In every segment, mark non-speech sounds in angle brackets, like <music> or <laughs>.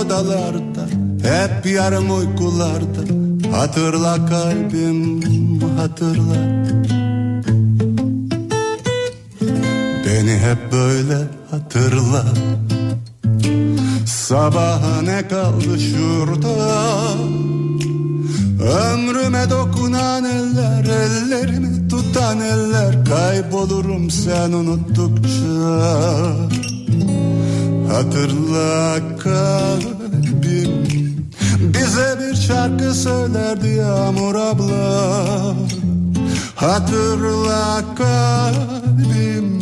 odalarda Hep yarım uykularda. Hatırla kalbim hatırla. Beni hep böyle hatırla. Sabaha ne kaldı şurada Ömrüme dokunan eller Ellerimi tutan eller. Kaybolurum sen unuttukça Hatırla kalbim Bize bir şarkı söylerdi Yağmur abla. Hatırla kalbim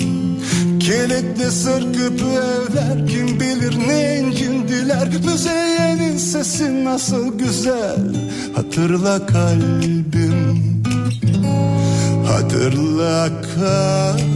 Kilitli sır küpü evler. Kim bilir ne incindiler Müzeyyenin sesi nasıl güzel. Hatırla kalbim Hatırla kalbim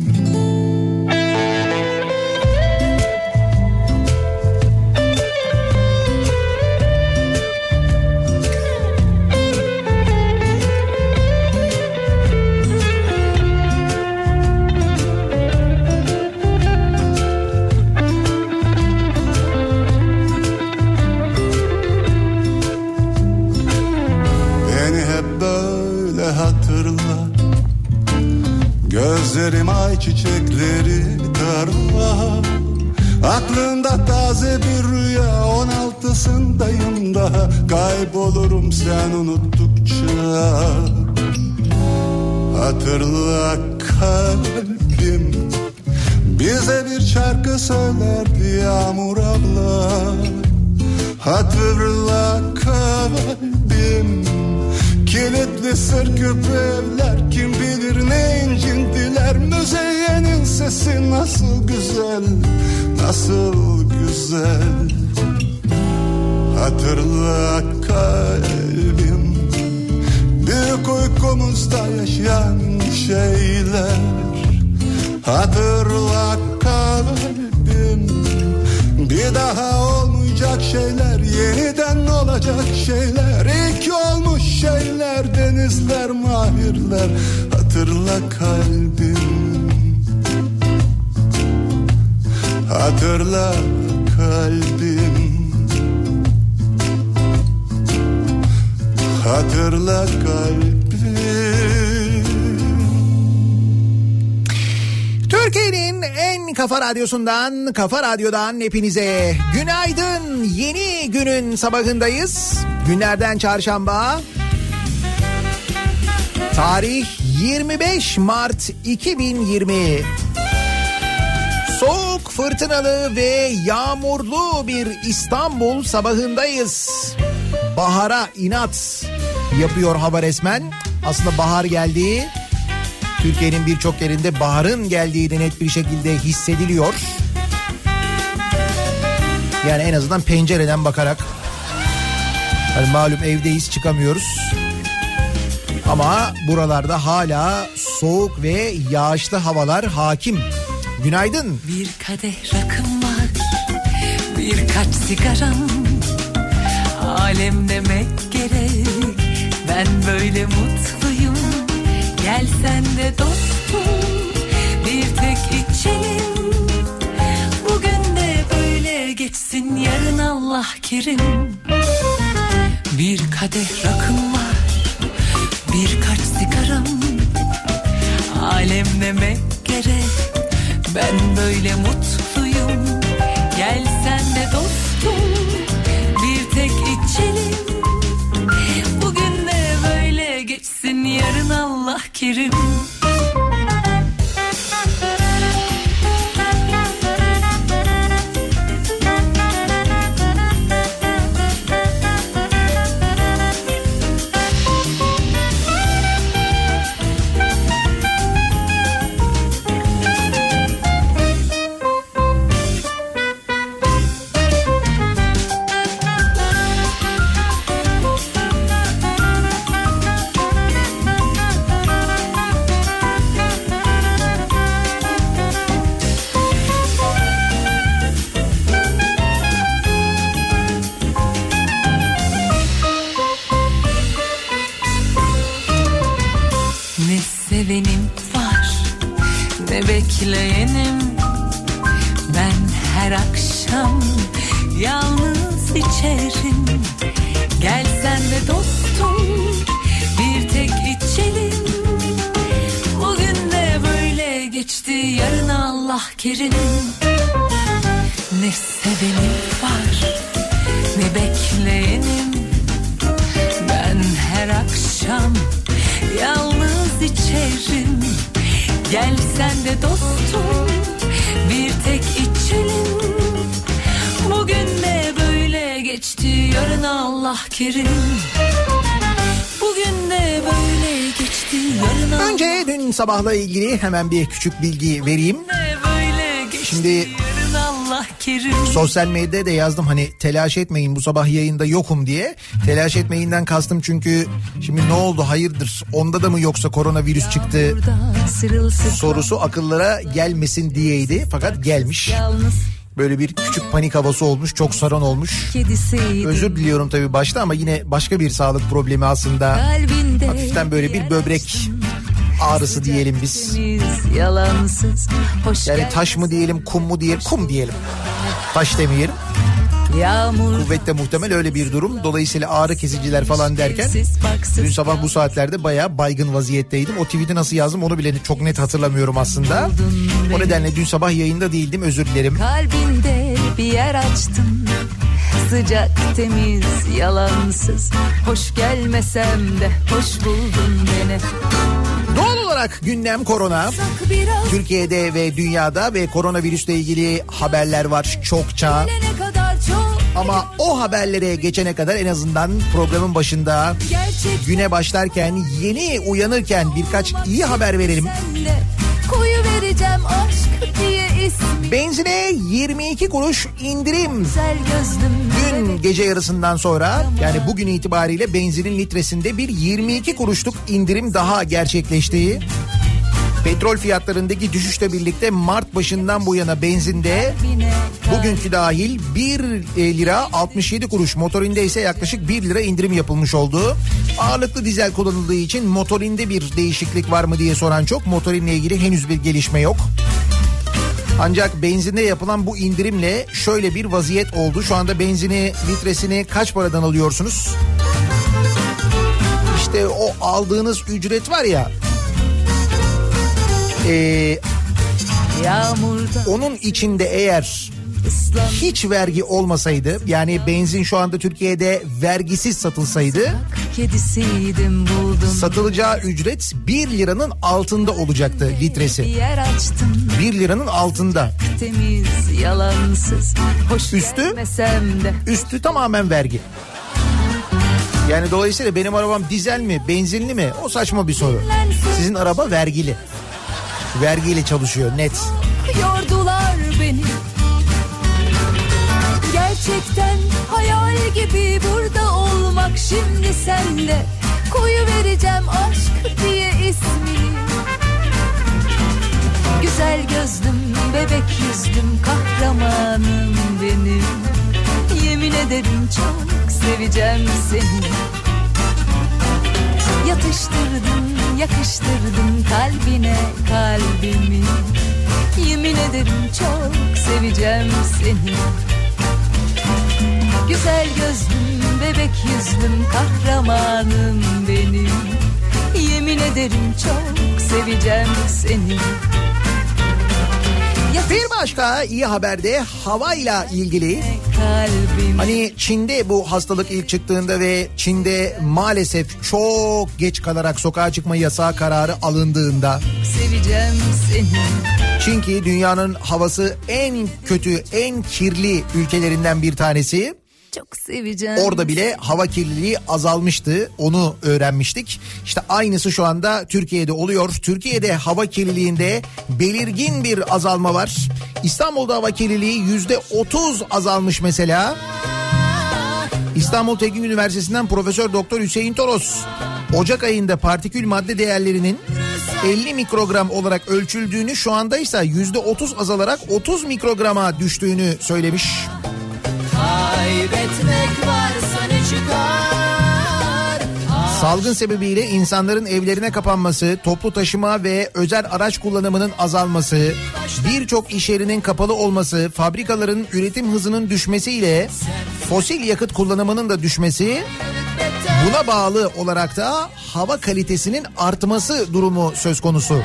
Kaybolurum sen unuttukça. Hatırla kalbim Bize bir şarkı söylerdi Yağmur abla. Hatırla kalbim Kilitli sır küpü evler Kim bilir ne incindiler Müzeyyenin sesi nasıl güzel Nasıl güzel. Hatırla daha olmayacak şeyler Yeniden olacak şeyler. İlk olmuş şeyler Denizler mahirler. Hatırla kalbim. Hatırla kalbim. Hatırla kalbim Türkiye'nin en kafa radyosundan, kafa radyodan hepinize günaydın. Yeni günün sabahındayız. Günlerden çarşamba. Tarih 25 Mart 2020. Soğuk, fırtınalı ve yağmurlu bir İstanbul sabahındayız. Bahara inat yapıyor hava resmen. Aslında bahar geldi. Türkiye'nin birçok yerinde baharın geldiği de net bir şekilde hissediliyor. Yani en azından pencereden bakarak. Hani malum evdeyiz çıkamıyoruz. Ama buralarda hala soğuk ve yağışlı havalar hakim. Günaydın. Bir kadeh rakım var Birkaç sigaram Alem demek gerek Ben böyle mutluyum Gel sen de dostum Bir tek içelim. Bugün de böyle geçsin Yarın Allah kerim. Bir kadeh rakım var Birkaç sigaram. Alem demek gerek Ben böyle mutluyum. Gel sen de dostum Allah kerim Önce dün sabahla ilgili hemen bir küçük bilgi vereyim. Şimdi- Sosyal medyada da yazdım hani telaş etmeyin bu sabah yayında yokum diye. Telaş etmeyinden kastım çünkü şimdi ne oldu hayırdır onda da mı yoksa koronavirüs çıktı sorusu akıllara gelmesin diyeydi fakat gelmiş. Böyle bir küçük panik havası olmuş çok saran olmuş. Özür diliyorum tabii başta ama yine başka bir sağlık problemi aslında. Hafiften böyle bir böbrek ağrısı diyelim biz. Temiz, yalansız, hoş Yani taş mı diyelim kum mu diyelim kum diyelim. Taş demeyelim. Yağmur Kuvvetle muhtemel öyle bir durum. Dolayısıyla ağrı kesiciler falan derken dün sabah bu saatlerde bayağı baygın vaziyetteydim. O tweet'i nasıl yazdım onu bile çok net hatırlamıyorum aslında. O nedenle dün sabah yayında değildim özür dilerim. Kalbinde bir yer açtın Sıcak, temiz, yalansız Hoş gelmesem de hoş buldun beni olarak gündem korona. Türkiye'de ve dünyada ve koronavirüsle ilgili haberler var çokça. Ama o haberlere geçene kadar en azından programın başında güne başlarken yeni uyanırken birkaç iyi haber verelim. Koyu vereceğim aşk diye ismi Benzine 22 kuruş indirim. Güzel gözlüm Dün gece yarısından sonra yani bugün itibariyle benzinin litresinde bir 22 kuruşluk indirim daha gerçekleşti. Petrol fiyatlarındaki düşüşle birlikte Mart başından bu yana benzinde bugünkü dahil 1 lira 67 kuruş motorinde ise yaklaşık 1 lira indirim yapılmış oldu. Ağırlıklı dizel kullanıldığı için motorinde bir değişiklik var mı diye soran çok motorinle ilgili henüz bir gelişme yok. Ancak benzinde yapılan bu indirimle şöyle bir vaziyet oldu. Şu anda benzini litresini kaç paradan alıyorsunuz? İşte o aldığınız ücret var ya. Ee, onun içinde eğer hiç vergi olmasaydı yani benzin şu anda Türkiye'de vergisiz satılsaydı satılacağı ücret 1 liranın altında olacaktı litresi. yer açtım 1 liranın altında. Üstü? Üstü tamamen vergi. Yani dolayısıyla benim arabam dizel mi, benzinli mi? O saçma bir soru. Sizin araba vergili. Vergiyle çalışıyor net. yordular beni. Gerçekten hayal gibi burada olmak şimdi senle. Koyu vereceğim aşk diye ismini. Güzel gözlüm, bebek yüzlüm, kahramanım benim. Yemin ederim çok seveceğim seni Yatıştırdım, yakıştırdım kalbine kalbimi. Yemin ederim çok seveceğim seni. Güzel gözlüm, bebek yüzlüm, kahramanım benim. Yemin ederim çok seveceğim seni Bir başka iyi haberde havayla ilgili. Hani Çin'de bu hastalık ilk çıktığında ve Çin'de maalesef çok geç kalarak sokağa çıkma yasağı kararı alındığında seni Çünkü dünyanın havası en kötü, en kirli ülkelerinden bir tanesi. Çok seveceğim Orada bile hava kirliliği azalmıştı. Onu öğrenmiştik. İşte aynısı şu anda Türkiye'de oluyor. Türkiye'de hava kirliliğinde belirgin bir azalma var. İstanbul'da hava kirliliği yüzde otuz azalmış mesela. İstanbul Teknik Üniversitesi'nden Profesör Doktor Hüseyin Toros Ocak ayında partikül madde değerlerinin 50 mikrogram olarak ölçüldüğünü şu anda ise %30 azalarak 30 mikrograma düştüğünü söylemiş. Kaybetmek varsa ne çıkar Salgın sebebiyle insanların evlerine kapanması, toplu taşıma ve özel araç kullanımının azalması, birçok iş yerinin kapalı olması, fabrikaların üretim hızının düşmesiyle fosil yakıt kullanımının da düşmesi buna bağlı olarak da hava kalitesinin artması durumu söz konusu.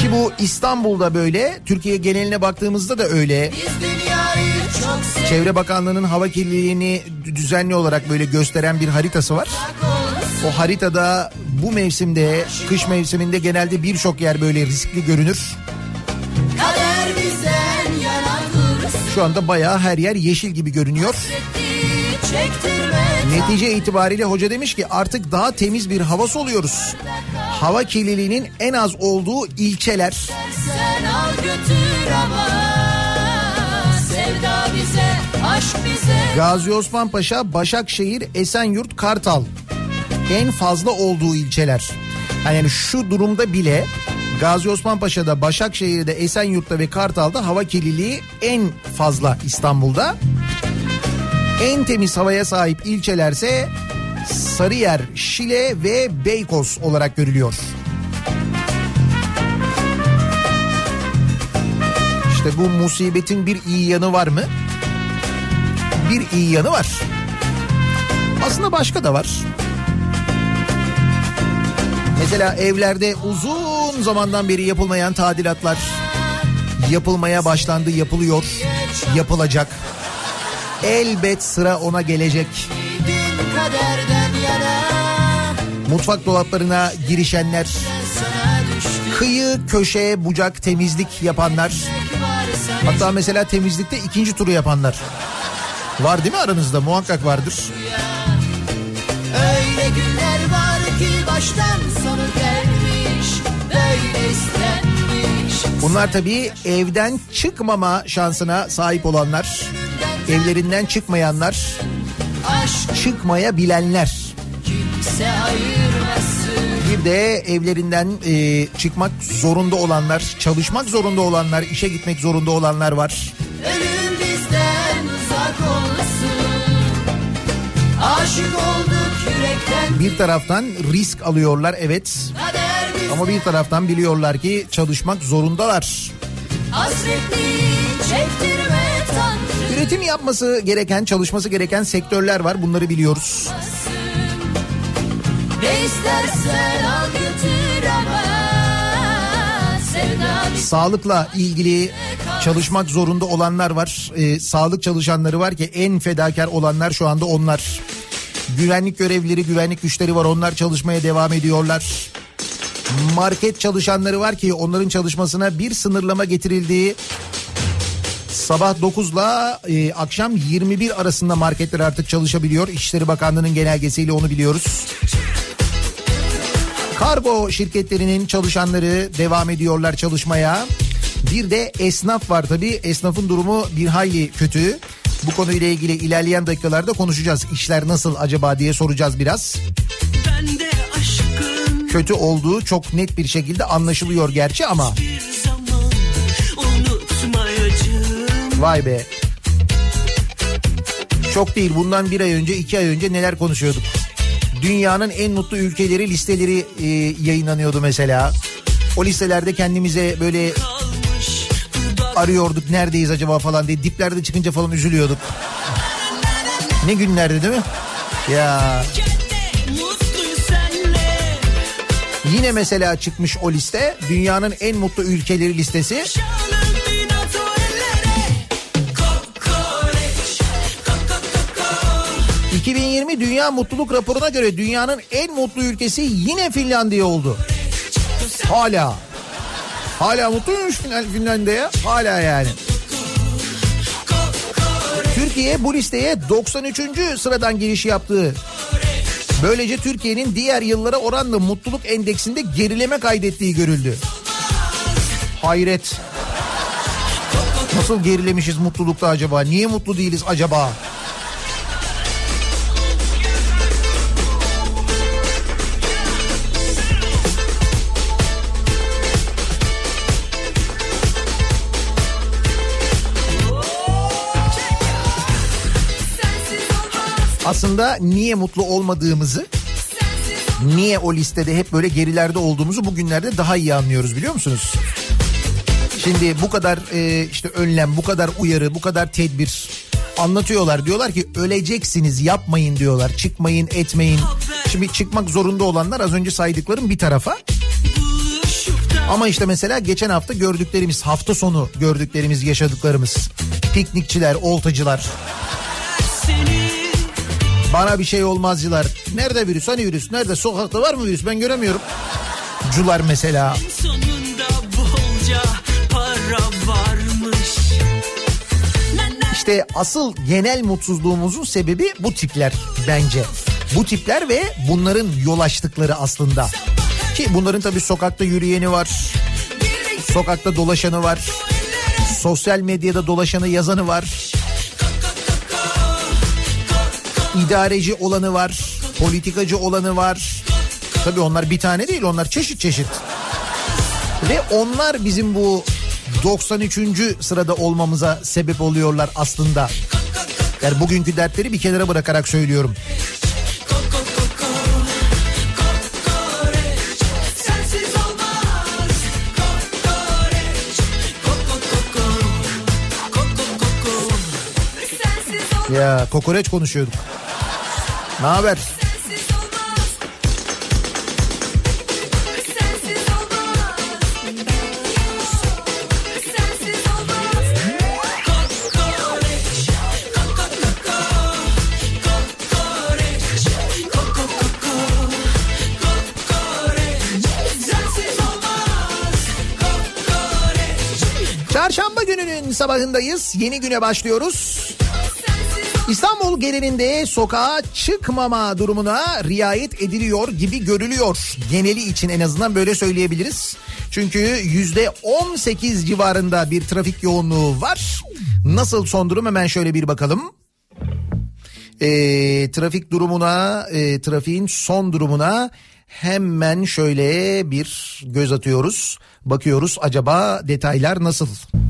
Ki bu İstanbul'da böyle, Türkiye geneline baktığımızda da öyle. Çevre Bakanlığı'nın hava kirliliğini düzenli olarak böyle gösteren bir haritası var. O haritada bu mevsimde, kış mevsiminde genelde birçok yer böyle riskli görünür. Şu anda bayağı her yer yeşil gibi görünüyor. Netice itibariyle hoca demiş ki artık daha temiz bir hava soluyoruz. Hava kirliliğinin en az olduğu ilçeler. Sen al götür ama Gazi Osman Paşa, Başakşehir, Esenyurt, Kartal. En fazla olduğu ilçeler. Yani şu durumda bile Gazi Osman Paşa'da, Başakşehir'de, Esenyurt'ta ve Kartal'da hava kirliliği en fazla İstanbul'da. En temiz havaya sahip ilçelerse Sarıyer, Şile ve Beykoz olarak görülüyor. İşte bu musibetin bir iyi yanı var mı? Bir iyi yanı var. Aslında başka da var. Mesela evlerde uzun zamandan beri yapılmayan tadilatlar yapılmaya başlandı, yapılıyor, yapılacak. Elbet sıra ona gelecek. Mutfak dolaplarına girişenler, kıyı, köşe, bucak temizlik yapanlar, hatta mesela temizlikte ikinci turu yapanlar. Var değil mi aranızda? Muhakkak vardır. Öyle günler var ki baştan sonu gelmiş Böyle istenmiş Bunlar tabii evden çıkmama şansına sahip olanlar, evlerinden çıkmayanlar, çıkmaya bilenler. kimse ayırmasın Bir de evlerinden e, çıkmak zorunda olanlar, çalışmak zorunda olanlar, işe gitmek zorunda olanlar var. Bir taraftan risk alıyorlar evet ama bir taraftan biliyorlar ki çalışmak zorundalar. Üretim yapması gereken, çalışması gereken sektörler var bunları biliyoruz. Sağlıkla ilgili çalışmak zorunda olanlar var. Ee, sağlık çalışanları var ki en fedakar olanlar şu anda onlar. Güvenlik görevlileri, güvenlik güçleri var. Onlar çalışmaya devam ediyorlar. Market çalışanları var ki onların çalışmasına bir sınırlama getirildiği sabah 9 ile akşam 21 arasında marketler artık çalışabiliyor. İçişleri Bakanlığı'nın genelgesiyle onu biliyoruz. Kargo şirketlerinin çalışanları devam ediyorlar çalışmaya. Bir de esnaf var tabii. Esnafın durumu bir hayli kötü. Bu konuyla ilgili ilerleyen dakikalarda konuşacağız. İşler nasıl acaba diye soracağız biraz. Kötü olduğu çok net bir şekilde anlaşılıyor gerçi ama vay be. Çok değil bundan bir ay önce iki ay önce neler konuşuyorduk. Dünyanın en mutlu ülkeleri listeleri e, yayınlanıyordu mesela. O listelerde kendimize böyle arıyorduk neredeyiz acaba falan diye diplerde çıkınca falan üzülüyorduk. Ne günlerdi değil mi? Ya yine mesela çıkmış o liste dünyanın en mutlu ülkeleri listesi. Şanım bin at o ellere. Kokoreç, koko 2020 Dünya Mutluluk Raporu'na göre dünyanın en mutlu ülkesi yine Finlandiya oldu. Hala. Hala mutluymuş Fin- Finlandiya. Hala yani. Türkiye bu listeye 93. sıradan giriş yaptı. Böylece Türkiye'nin diğer yıllara oranla mutluluk endeksinde gerileme kaydettiği görüldü. Hayret. Nasıl gerilemişiz mutlulukta acaba? Niye mutlu değiliz acaba? Aslında niye mutlu olmadığımızı, niye o listede hep böyle gerilerde olduğumuzu bugünlerde daha iyi anlıyoruz biliyor musunuz? Şimdi bu kadar e, işte önlem, bu kadar uyarı, bu kadar tedbir anlatıyorlar. Diyorlar ki öleceksiniz yapmayın diyorlar. Çıkmayın etmeyin. Şimdi çıkmak zorunda olanlar az önce saydıklarım bir tarafa. Ama işte mesela geçen hafta gördüklerimiz hafta sonu gördüklerimiz yaşadıklarımız. Piknikçiler, oltacılar. Bana bir şey olmazcılar. Nerede virüs? Hani virüs? Nerede? Sokakta var mı virüs? Ben göremiyorum. Cular mesela. İşte asıl genel mutsuzluğumuzun sebebi bu tipler bence. Bu tipler ve bunların yol açtıkları aslında. Ki bunların tabii sokakta yürüyeni var. Sokakta dolaşanı var. Sosyal medyada dolaşanı yazanı var. İdareci olanı var. Politikacı olanı var. Tabii onlar bir tane değil onlar çeşit çeşit. Ve onlar bizim bu 93. sırada olmamıza sebep oluyorlar aslında. Yani bugünkü dertleri bir kenara bırakarak söylüyorum. Ya kokoreç konuşuyorduk. Ne haber? Çarşamba gününün sabahındayız. Yeni güne başlıyoruz. İstanbul genelinde sokağa çıkmama durumuna riayet ediliyor gibi görülüyor. Geneli için en azından böyle söyleyebiliriz. Çünkü yüzde 18 civarında bir trafik yoğunluğu var. Nasıl son durum hemen şöyle bir bakalım. E, trafik durumuna, e, trafiğin son durumuna hemen şöyle bir göz atıyoruz. Bakıyoruz acaba detaylar nasıl? Kafa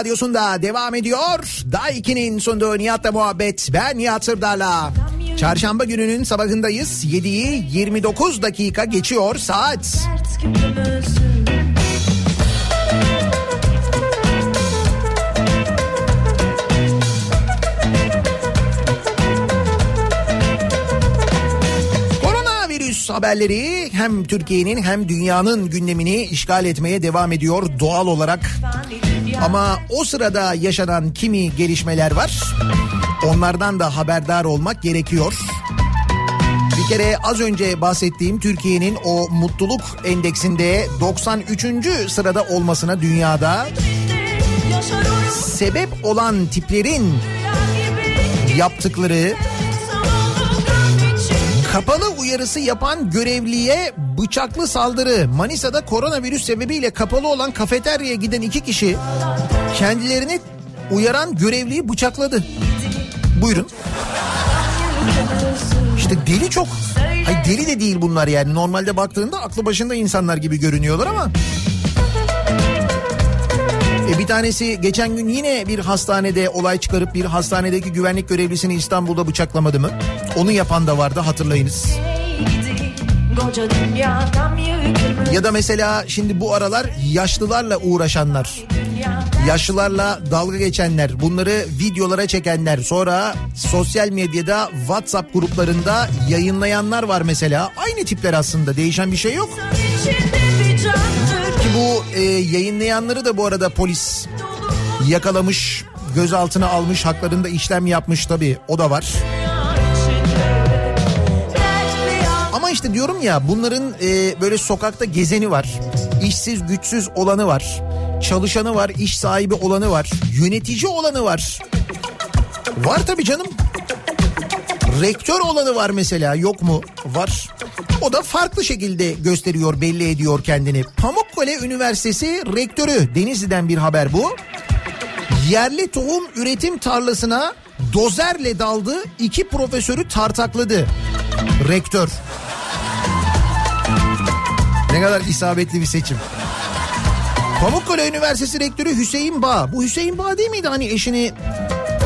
radyosunda devam ediyor. Daha 2'nin sunduğu Nihat'la muhabbet. Ben Nihat Sırdar'la. Çarşamba gününün sabahındayız. 7'yi 29 dakika geçiyor saat. Haberleri hem Türkiye'nin hem dünyanın gündemini işgal etmeye devam ediyor doğal olarak. Ama o sırada yaşanan kimi gelişmeler var. Onlardan da haberdar olmak gerekiyor. Bir kere az önce bahsettiğim Türkiye'nin o mutluluk endeksinde 93. sırada olmasına dünyada sebep olan tiplerin yaptıkları Kapalı uyarısı yapan görevliye bıçaklı saldırı. Manisa'da koronavirüs sebebiyle kapalı olan kafeteryaya giden iki kişi kendilerini uyaran görevliyi bıçakladı. Buyurun. İşte deli çok. Hayır deli de değil bunlar yani. Normalde baktığında aklı başında insanlar gibi görünüyorlar ama. E bir tanesi geçen gün yine bir hastanede olay çıkarıp bir hastanedeki güvenlik görevlisini İstanbul'da bıçaklamadı mı? Onu yapan da vardı hatırlayınız. Ya da mesela şimdi bu aralar yaşlılarla uğraşanlar, yaşlılarla dalga geçenler, bunları videolara çekenler, sonra sosyal medyada WhatsApp gruplarında yayınlayanlar var mesela. Aynı tipler aslında değişen bir şey yok. içinde bir Ki bu e, yayınlayanları da bu arada polis yakalamış, gözaltına almış, haklarında işlem yapmış tabii o da var. Ama işte diyorum ya bunların e, böyle sokakta gezeni var. işsiz güçsüz olanı var. Çalışanı var, iş sahibi olanı var. Yönetici olanı var. Var tabii canım. Rektör olanı var mesela yok mu? Var. O da farklı şekilde gösteriyor belli ediyor kendini. Pamukkale Üniversitesi rektörü Denizli'den bir haber bu. Yerli tohum üretim tarlasına dozerle daldı iki profesörü tartakladı. Rektör. Ne kadar isabetli bir seçim. Pamukkale Üniversitesi Rektörü Hüseyin Bağ. Bu Hüseyin Bağ değil miydi hani eşini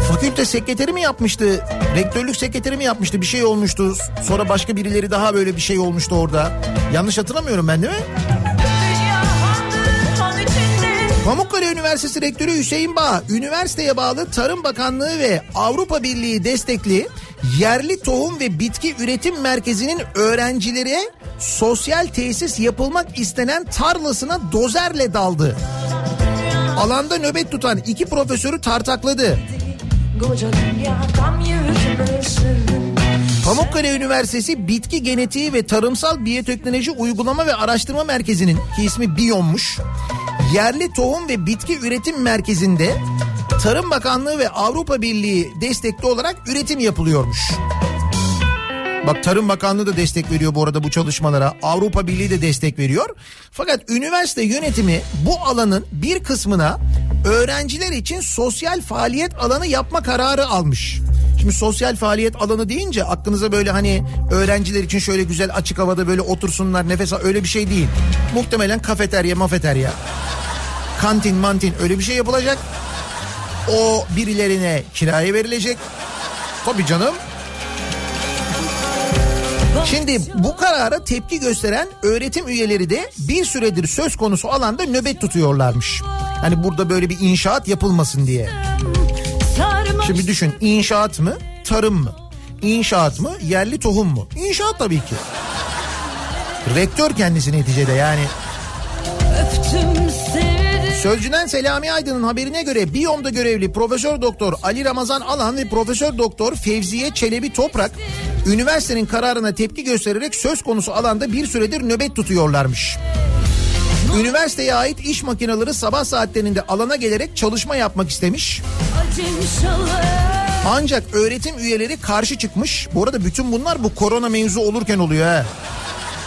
fakülte sekreteri mi yapmıştı? Rektörlük sekreteri mi yapmıştı? Bir şey olmuştu. Sonra başka birileri daha böyle bir şey olmuştu orada. Yanlış hatırlamıyorum ben değil mi? Pamukkale Üniversitesi Rektörü Hüseyin Bağ, üniversiteye bağlı Tarım Bakanlığı ve Avrupa Birliği destekli yerli tohum ve bitki üretim merkezinin öğrencilere sosyal tesis yapılmak istenen tarlasına dozerle daldı. Alanda nöbet tutan iki profesörü tartakladı. Pamukkale Üniversitesi Bitki Genetiği ve Tarımsal Biyoteknoloji Uygulama ve Araştırma Merkezi'nin ki ismi BİYOM'muş. Yerli Tohum ve Bitki Üretim Merkezi'nde Tarım Bakanlığı ve Avrupa Birliği destekli olarak üretim yapılıyormuş. Bak Tarım Bakanlığı da destek veriyor bu arada bu çalışmalara. Avrupa Birliği de destek veriyor. Fakat üniversite yönetimi bu alanın bir kısmına öğrenciler için sosyal faaliyet alanı yapma kararı almış. Şimdi sosyal faaliyet alanı deyince aklınıza böyle hani öğrenciler için şöyle güzel açık havada böyle otursunlar nefes al öyle bir şey değil. Muhtemelen kafeterya mafeterya kantin mantin öyle bir şey yapılacak. O birilerine kiraya verilecek. Tabii canım Şimdi bu karara tepki gösteren öğretim üyeleri de bir süredir söz konusu alanda nöbet tutuyorlarmış. Hani burada böyle bir inşaat yapılmasın diye. Şimdi düşün inşaat mı tarım mı? İnşaat mı yerli tohum mu? İnşaat tabii ki. Rektör kendisi neticede yani. öptüm sevdim Sözcüden Selami Aydın'ın haberine göre Biyom'da görevli Profesör Doktor Ali Ramazan Alan ve Profesör Doktor Fevziye Çelebi Toprak üniversitenin kararına tepki göstererek söz konusu alanda bir süredir nöbet tutuyorlarmış. Üniversiteye ait iş makineleri sabah saatlerinde alana gelerek çalışma yapmak istemiş. Ancak öğretim üyeleri karşı çıkmış. Bu arada bütün bunlar bu korona mevzu olurken oluyor ha.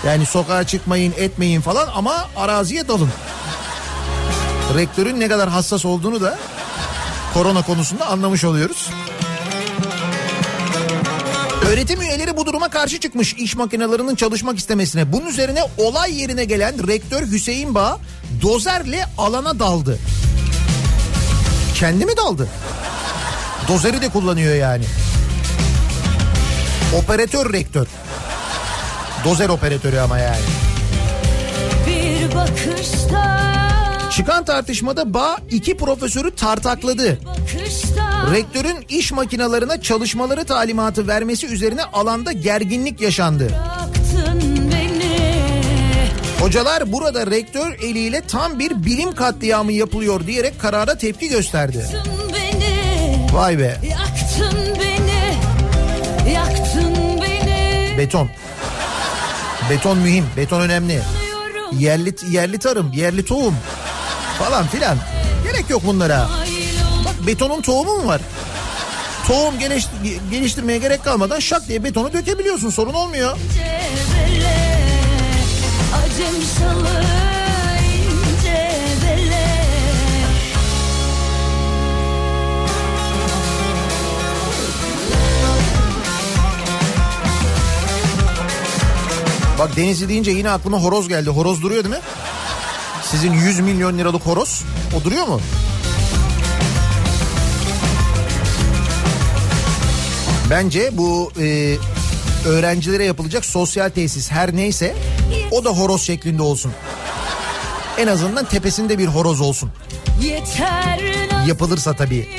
Yani sokağa çıkmayın etmeyin falan ama araziye dalın. Rektörün ne kadar hassas olduğunu da korona konusunda anlamış oluyoruz. Öğretim üyeleri bu duruma karşı çıkmış iş makinelerinin çalışmak istemesine. Bunun üzerine olay yerine gelen rektör Hüseyin Bağ dozerle alana daldı. Kendi mi daldı? Dozeri de kullanıyor yani. Operatör rektör. Dozer operatörü ama yani. bir bakışta Çıkan tartışmada Bağ iki profesörü tartakladı. Rektörün iş makinalarına çalışmaları talimatı vermesi üzerine alanda gerginlik yaşandı. Hocalar burada rektör eliyle tam bir bilim katliamı yapılıyor diyerek karara tepki gösterdi. Vay be. Yaktın beni Yaktın beni Beton. Beton mühim, beton önemli. Yerli yerli tarım, yerli tohum falan filan. Gerek yok bunlara. Bak betonun tohumu mu var? Tohum geliş, geliştirmeye gerek kalmadan şak diye betonu dökebiliyorsun sorun olmuyor. Bak Denizli deyince yine aklıma horoz geldi. Horoz duruyor değil mi? Sizin 100 milyon liralık horoz o duruyor mu? Bence bu e, öğrencilere yapılacak sosyal tesis her neyse o da horoz şeklinde olsun. En azından tepesinde bir horoz olsun. Yapılırsa tabii.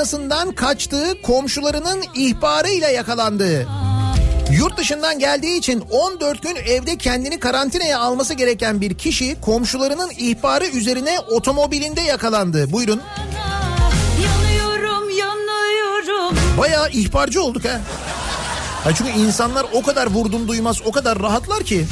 Karantinasından kaçtığı komşularının ihbarıyla yakalandı. Yurt dışından geldiği için 14 gün evde kendini karantinaya alması gereken bir kişi komşularının ihbarı üzerine otomobilinde yakalandı. Buyurun. Yanıyorum yanıyorum Bayağı ihbarcı olduk ha. Ha çünkü insanlar o kadar vurdum duymaz o kadar rahatlar ki.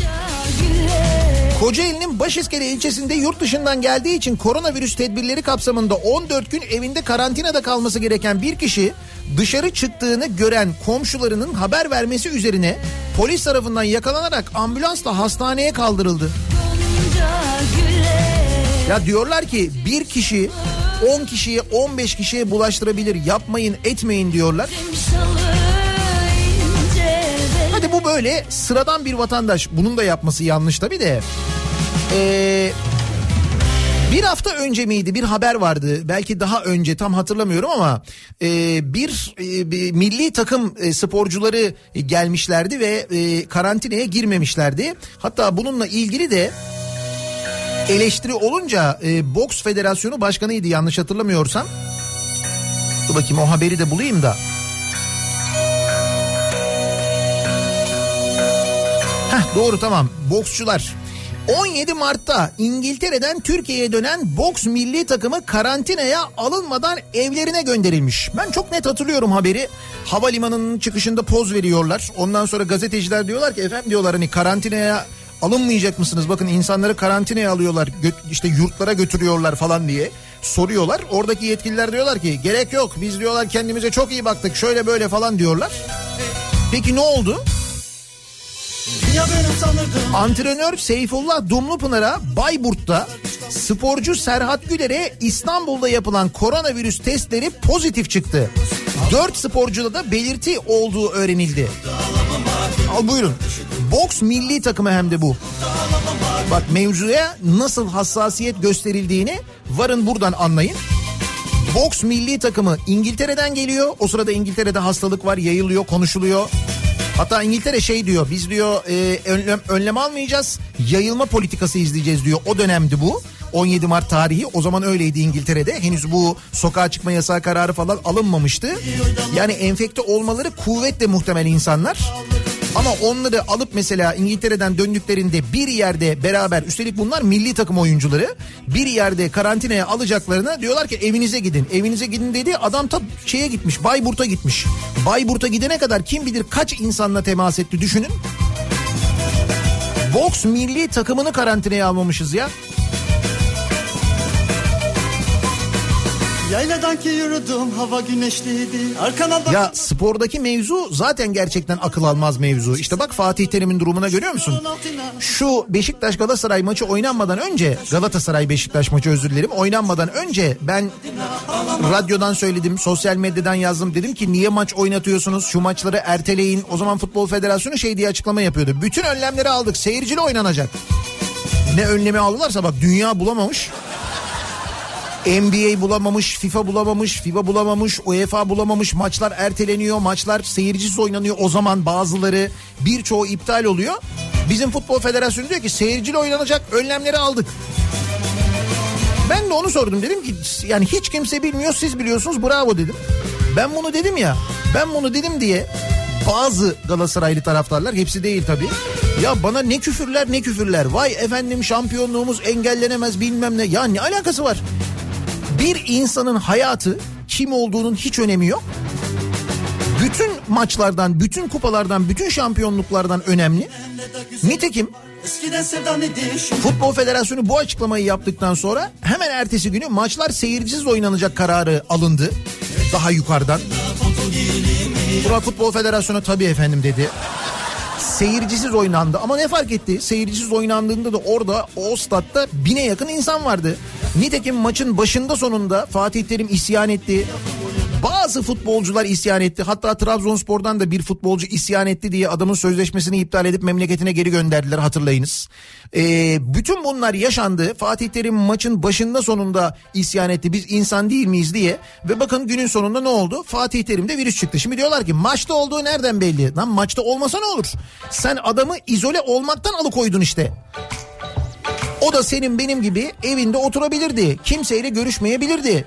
güle Kocaeli'nin Başiskele ilçesinde yurt dışından geldiği için koronavirüs tedbirleri kapsamında 14 gün evinde karantinada kalması gereken bir kişi dışarı çıktığını gören komşularının haber vermesi üzerine polis tarafından yakalanarak ambulansla hastaneye kaldırıldı. Ya diyorlar ki bir kişi 10 kişiye 15 kişiye bulaştırabilir yapmayın etmeyin diyorlar. Böyle sıradan bir vatandaş bunun da yapması yanlış tabii de. Ee, bir hafta önce miydi bir haber vardı belki daha önce tam hatırlamıyorum ama e, bir, e, bir milli takım e, sporcuları gelmişlerdi ve e, karantinaya girmemişlerdi. Hatta bununla ilgili de eleştiri olunca e, Boks Federasyonu Başkanı'ydı yanlış hatırlamıyorsam. Dur bakayım o haberi de bulayım da. Doğru tamam boksçular. 17 Mart'ta İngiltere'den Türkiye'ye dönen boks milli takımı karantinaya alınmadan evlerine gönderilmiş. Ben çok net hatırlıyorum haberi. Havalimanının çıkışında poz veriyorlar. Ondan sonra gazeteciler diyorlar ki efendim diyorlar hani karantinaya alınmayacak mısınız? Bakın insanları karantinaya alıyorlar. İşte yurtlara götürüyorlar falan diye soruyorlar. Oradaki yetkililer diyorlar ki gerek yok. Biz diyorlar kendimize çok iyi baktık. Şöyle böyle falan diyorlar. Peki ne oldu? Antrenör Seyfullah Dumlupınar'a Bayburt'ta sporcu Serhat Güler'e İstanbul'da yapılan koronavirüs testleri pozitif çıktı. 4 sporcuda da belirti olduğu öğrenildi. Al buyurun. Boks milli takımı hem de bu. Bak mevzuya nasıl hassasiyet gösterildiğini varın buradan anlayın. Boks milli takımı İngiltere'den geliyor. O sırada İngiltere'de hastalık var, yayılıyor, konuşuluyor. Hatta İngiltere şey diyor biz diyor e, önlem, önlem almayacağız yayılma politikası izleyeceğiz diyor. O dönemdi bu. 17 Mart tarihi o zaman öyleydi İngiltere'de. Henüz bu sokağa çıkma yasağı kararı falan alınmamıştı. Yani enfekte olmaları kuvvetle muhtemel insanlar ama onları alıp mesela İngiltere'den döndüklerinde bir yerde beraber üstelik bunlar milli takım oyuncuları bir yerde karantinaya alacaklarına diyorlar ki evinize gidin. Evinize gidin dedi adam ta şeye gitmiş Bayburt'a gitmiş. Bayburt'a gidene kadar kim bilir kaç insanla temas etti düşünün. Boks milli takımını karantinaya almamışız ya. Yayladan ki yürüdüm hava güneşliydi. Arkana bak Ya spordaki mevzu zaten gerçekten akıl almaz mevzu. İşte bak Fatih Terim'in durumuna görüyor musun? Şu Beşiktaş Galatasaray maçı oynanmadan önce Galatasaray Beşiktaş maçı özür dilerim oynanmadan önce ben radyodan söyledim sosyal medyadan yazdım. Dedim ki niye maç oynatıyorsunuz? Şu maçları erteleyin. O zaman Futbol Federasyonu şey diye açıklama yapıyordu. Bütün önlemleri aldık seyircili oynanacak. Ne önlemi aldılarsa bak dünya bulamamış NBA bulamamış, FIFA bulamamış, FIBA bulamamış, UEFA bulamamış. Maçlar erteleniyor, maçlar seyircisiz oynanıyor. O zaman bazıları birçoğu iptal oluyor. Bizim Futbol Federasyonu diyor ki seyircili oynanacak önlemleri aldık. Ben de onu sordum dedim ki yani hiç kimse bilmiyor siz biliyorsunuz bravo dedim. Ben bunu dedim ya ben bunu dedim diye bazı Galatasaraylı taraftarlar hepsi değil tabii. Ya bana ne küfürler ne küfürler vay efendim şampiyonluğumuz engellenemez bilmem ne ya ne alakası var? Bir insanın hayatı kim olduğunun hiç önemi yok. Bütün maçlardan, bütün kupalardan, bütün şampiyonluklardan önemli. Nitekim Futbol Federasyonu bu açıklamayı yaptıktan sonra hemen ertesi günü maçlar seyircisiz oynanacak kararı alındı. Daha yukarıdan. Buna Futbol Federasyonu tabii efendim dedi. Seyircisiz oynandı ama ne fark etti? Seyircisiz oynandığında da orada o statta bine yakın insan vardı. Nitekim maçın başında sonunda Fatih Terim isyan etti. Bazı futbolcular isyan etti. Hatta Trabzonspor'dan da bir futbolcu isyan etti diye adamın sözleşmesini iptal edip memleketine geri gönderdiler hatırlayınız. Ee, bütün bunlar yaşandı. Fatih Terim maçın başında sonunda isyan etti. Biz insan değil miyiz diye. Ve bakın günün sonunda ne oldu? Fatih Terim'de virüs çıktı. Şimdi diyorlar ki maçta olduğu nereden belli? Lan maçta olmasa ne olur? Sen adamı izole olmaktan alıkoydun işte. O da senin benim gibi evinde oturabilirdi. Kimseyle görüşmeyebilirdi.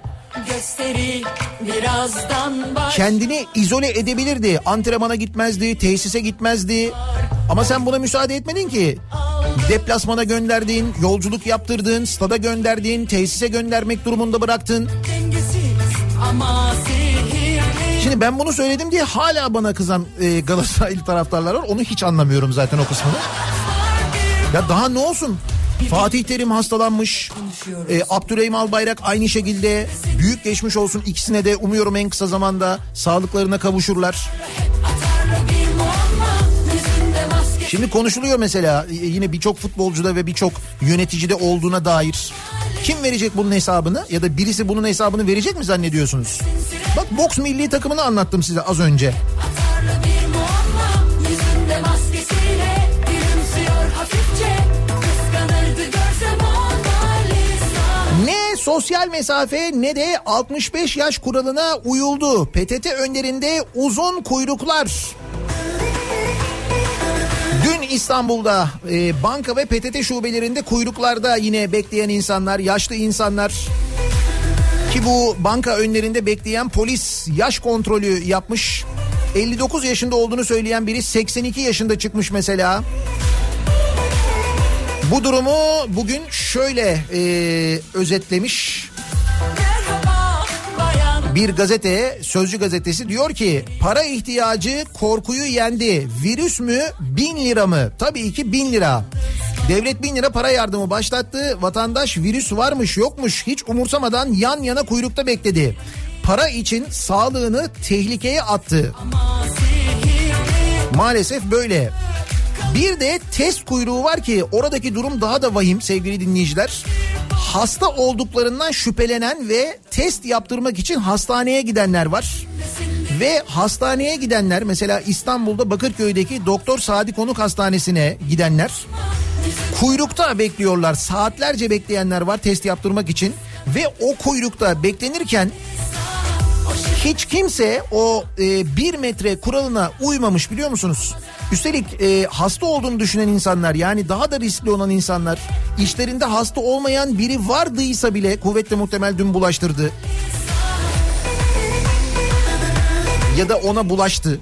Gösteri birazdan baş kendini izole edebilirdi. Antrenmana gitmezdi, tesise gitmezdi. Ama sen buna müsaade etmedin ki. Deplasmana gönderdin, yolculuk yaptırdın, stada gönderdin, tesise göndermek durumunda bıraktın. Şimdi ben bunu söyledim diye hala bana kızan e, Galatasaraylı taraftarlar var. Onu hiç anlamıyorum zaten o kısmını. Ya daha ne olsun? Fatih Terim hastalanmış. E, Abdurrahim Albayrak aynı şekilde. Büyük geçmiş olsun ikisine de umuyorum en kısa zamanda sağlıklarına kavuşurlar. Şimdi konuşuluyor mesela e, yine birçok futbolcuda ve birçok yöneticide olduğuna dair. Kim verecek bunun hesabını ya da birisi bunun hesabını verecek mi zannediyorsunuz? Bak boks milli takımını anlattım size az önce. Sosyal mesafe ne de 65 yaş kuralına uyuldu. PTT önlerinde uzun kuyruklar. Dün İstanbul'da e, banka ve PTT şubelerinde kuyruklarda yine bekleyen insanlar, yaşlı insanlar ki bu banka önlerinde bekleyen polis yaş kontrolü yapmış. 59 yaşında olduğunu söyleyen biri 82 yaşında çıkmış mesela. Bu durumu bugün şöyle e, özetlemiş bir gazete Sözcü gazetesi diyor ki para ihtiyacı korkuyu yendi. Virüs mü bin lira mı? Tabii ki bin lira. Devlet bin lira para yardımı başlattı. Vatandaş virüs varmış yokmuş hiç umursamadan yan yana kuyrukta bekledi. Para için sağlığını tehlikeye attı. Maalesef böyle. Bir de test kuyruğu var ki oradaki durum daha da vahim sevgili dinleyiciler. Hasta olduklarından şüphelenen ve test yaptırmak için hastaneye gidenler var. Ve hastaneye gidenler mesela İstanbul'da Bakırköy'deki Doktor Sadi Konuk Hastanesi'ne gidenler kuyrukta bekliyorlar. Saatlerce bekleyenler var test yaptırmak için ve o kuyrukta beklenirken hiç kimse o e, bir metre kuralına uymamış biliyor musunuz? Üstelik e, hasta olduğunu düşünen insanlar yani daha da riskli olan insanlar işlerinde hasta olmayan biri vardıysa bile kuvvetle muhtemel dün bulaştırdı. Ya da ona bulaştı.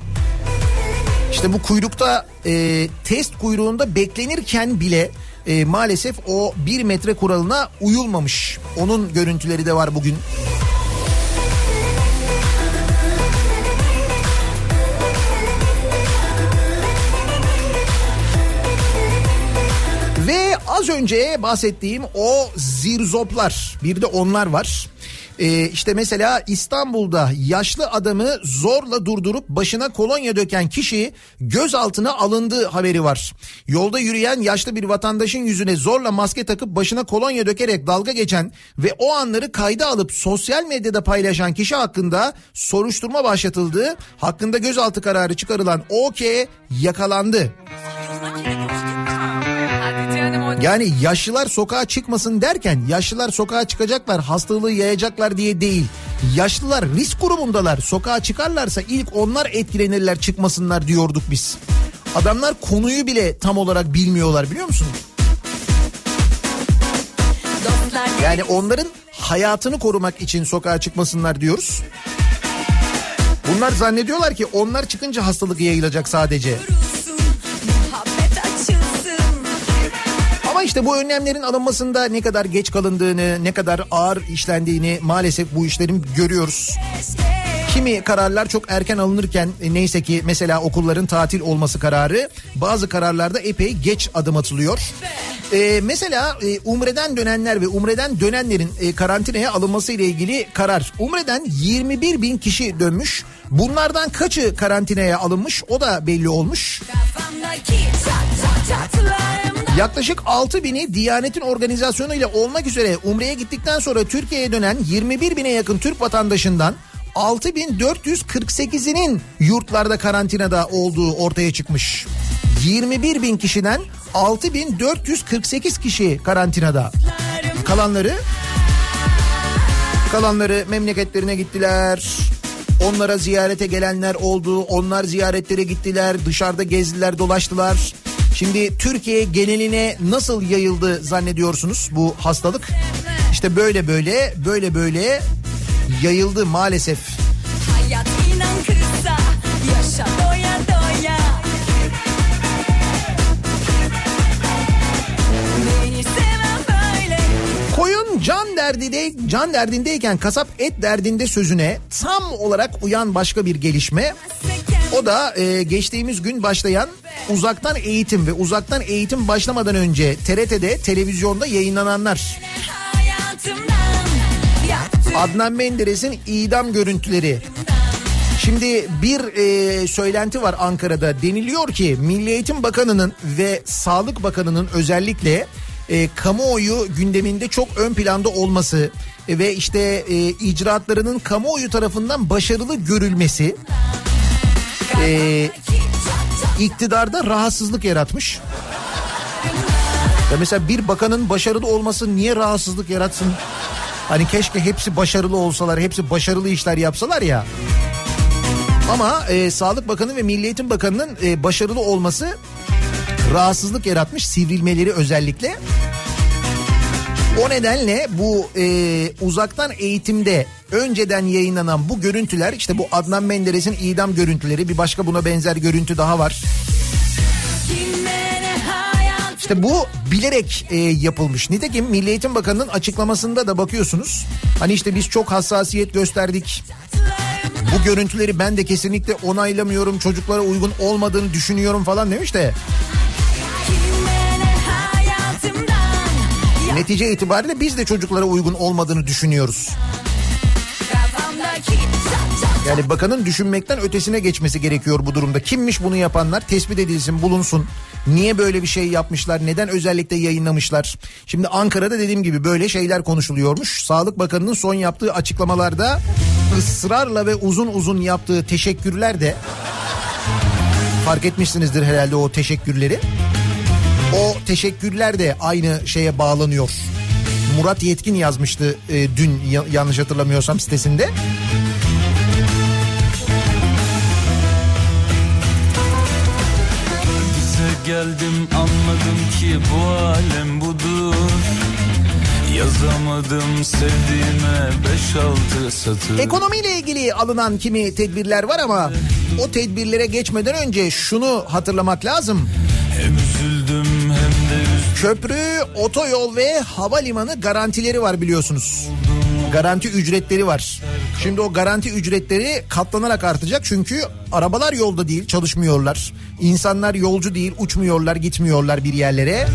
İşte bu kuyrukta e, test kuyruğunda beklenirken bile e, maalesef o bir metre kuralına uyulmamış. Onun görüntüleri de var bugün. Ve az önce bahsettiğim o zirzoplar bir de onlar var. Ee, işte mesela İstanbul'da yaşlı adamı zorla durdurup başına kolonya döken kişi gözaltına alındığı haberi var. Yolda yürüyen yaşlı bir vatandaşın yüzüne zorla maske takıp başına kolonya dökerek dalga geçen ve o anları kayda alıp sosyal medyada paylaşan kişi hakkında soruşturma başlatıldı. Hakkında gözaltı kararı çıkarılan OK yakalandı. Yani yaşlılar sokağa çıkmasın derken yaşlılar sokağa çıkacaklar hastalığı yayacaklar diye değil. Yaşlılar risk grubumundalar sokağa çıkarlarsa ilk onlar etkilenirler çıkmasınlar diyorduk biz. Adamlar konuyu bile tam olarak bilmiyorlar biliyor musun? Yani onların hayatını korumak için sokağa çıkmasınlar diyoruz. Bunlar zannediyorlar ki onlar çıkınca hastalık yayılacak sadece. Muhabbet Ama işte bu önlemlerin alınmasında ne kadar geç kalındığını, ne kadar ağır işlendiğini maalesef bu işlerin görüyoruz. Kimi kararlar çok erken alınırken e, neyse ki mesela okulların tatil olması kararı bazı kararlarda epey geç adım atılıyor. Ee, mesela e, Umre'den dönenler ve Umre'den dönenlerin e, karantinaya alınması ile ilgili karar. Umre'den 21 bin kişi dönmüş. Bunlardan kaçı karantinaya alınmış o da belli olmuş. Kafamdaki Yaklaşık 6 bini Diyanet'in organizasyonuyla olmak üzere Umre'ye gittikten sonra Türkiye'ye dönen 21 bine yakın Türk vatandaşından 6448'inin yurtlarda karantinada olduğu ortaya çıkmış. 21 bin kişiden 6448 kişi karantinada. Kalanları kalanları memleketlerine gittiler. Onlara ziyarete gelenler oldu. Onlar ziyaretlere gittiler. Dışarıda gezdiler, dolaştılar. Şimdi Türkiye geneline nasıl yayıldı zannediyorsunuz bu hastalık? İşte böyle böyle böyle böyle yayıldı maalesef. Hayat inan kısa Yaşa doya doya Koyun can derdinde can derdindeyken kasap et derdinde sözüne tam olarak uyan başka bir gelişme. Seken O da e, geçtiğimiz gün başlayan uzaktan eğitim ve uzaktan eğitim başlamadan önce TRT'de televizyonda yayınlananlar. Adnan Menderes'in idam görüntüleri. Şimdi bir e, söylenti var Ankara'da. Deniliyor ki Milli Eğitim Bakanı'nın ve Sağlık Bakanı'nın özellikle e, kamuoyu gündeminde çok ön planda olması ve işte e, icraatlarının kamuoyu tarafından başarılı görülmesi e, iktidarda rahatsızlık yaratmış. Ya mesela bir bakanın başarılı olması niye rahatsızlık yaratsın? Hani keşke hepsi başarılı olsalar, hepsi başarılı işler yapsalar ya. Ama e, Sağlık Bakanı ve Milli Eğitim Bakanı'nın e, başarılı olması rahatsızlık yaratmış, sivrilmeleri özellikle. O nedenle bu e, uzaktan eğitimde önceden yayınlanan bu görüntüler işte bu Adnan Menderes'in idam görüntüleri bir başka buna benzer görüntü daha var. İşte bu bilerek e, yapılmış. Nitekim Milli Eğitim Bakanı'nın açıklamasında da bakıyorsunuz. Hani işte biz çok hassasiyet gösterdik. Bu görüntüleri ben de kesinlikle onaylamıyorum. Çocuklara uygun olmadığını düşünüyorum falan demiş de. Netice itibariyle biz de çocuklara uygun olmadığını düşünüyoruz. Yani bakanın düşünmekten ötesine geçmesi gerekiyor bu durumda. Kimmiş bunu yapanlar tespit edilsin bulunsun. Niye böyle bir şey yapmışlar? Neden özellikle yayınlamışlar? Şimdi Ankara'da dediğim gibi böyle şeyler konuşuluyormuş. Sağlık Bakanı'nın son yaptığı açıklamalarda ısrarla ve uzun uzun yaptığı teşekkürler de fark etmişsinizdir herhalde o teşekkürleri. O teşekkürler de aynı şeye bağlanıyor. Murat Yetkin yazmıştı e, dün ya- yanlış hatırlamıyorsam sitesinde. Geldim anladım ki bu alem budur Yazamadım sevdiğime beş altı satır Ekonomiyle ilgili alınan kimi tedbirler var ama o tedbirlere geçmeden önce şunu hatırlamak lazım. Hem üzüldüm hem de üzüldüm Köprü, otoyol ve havalimanı garantileri var biliyorsunuz. Garanti ücretleri var. Şimdi o garanti ücretleri katlanarak artacak çünkü arabalar yolda değil çalışmıyorlar. İnsanlar yolcu değil uçmuyorlar gitmiyorlar bir yerlere.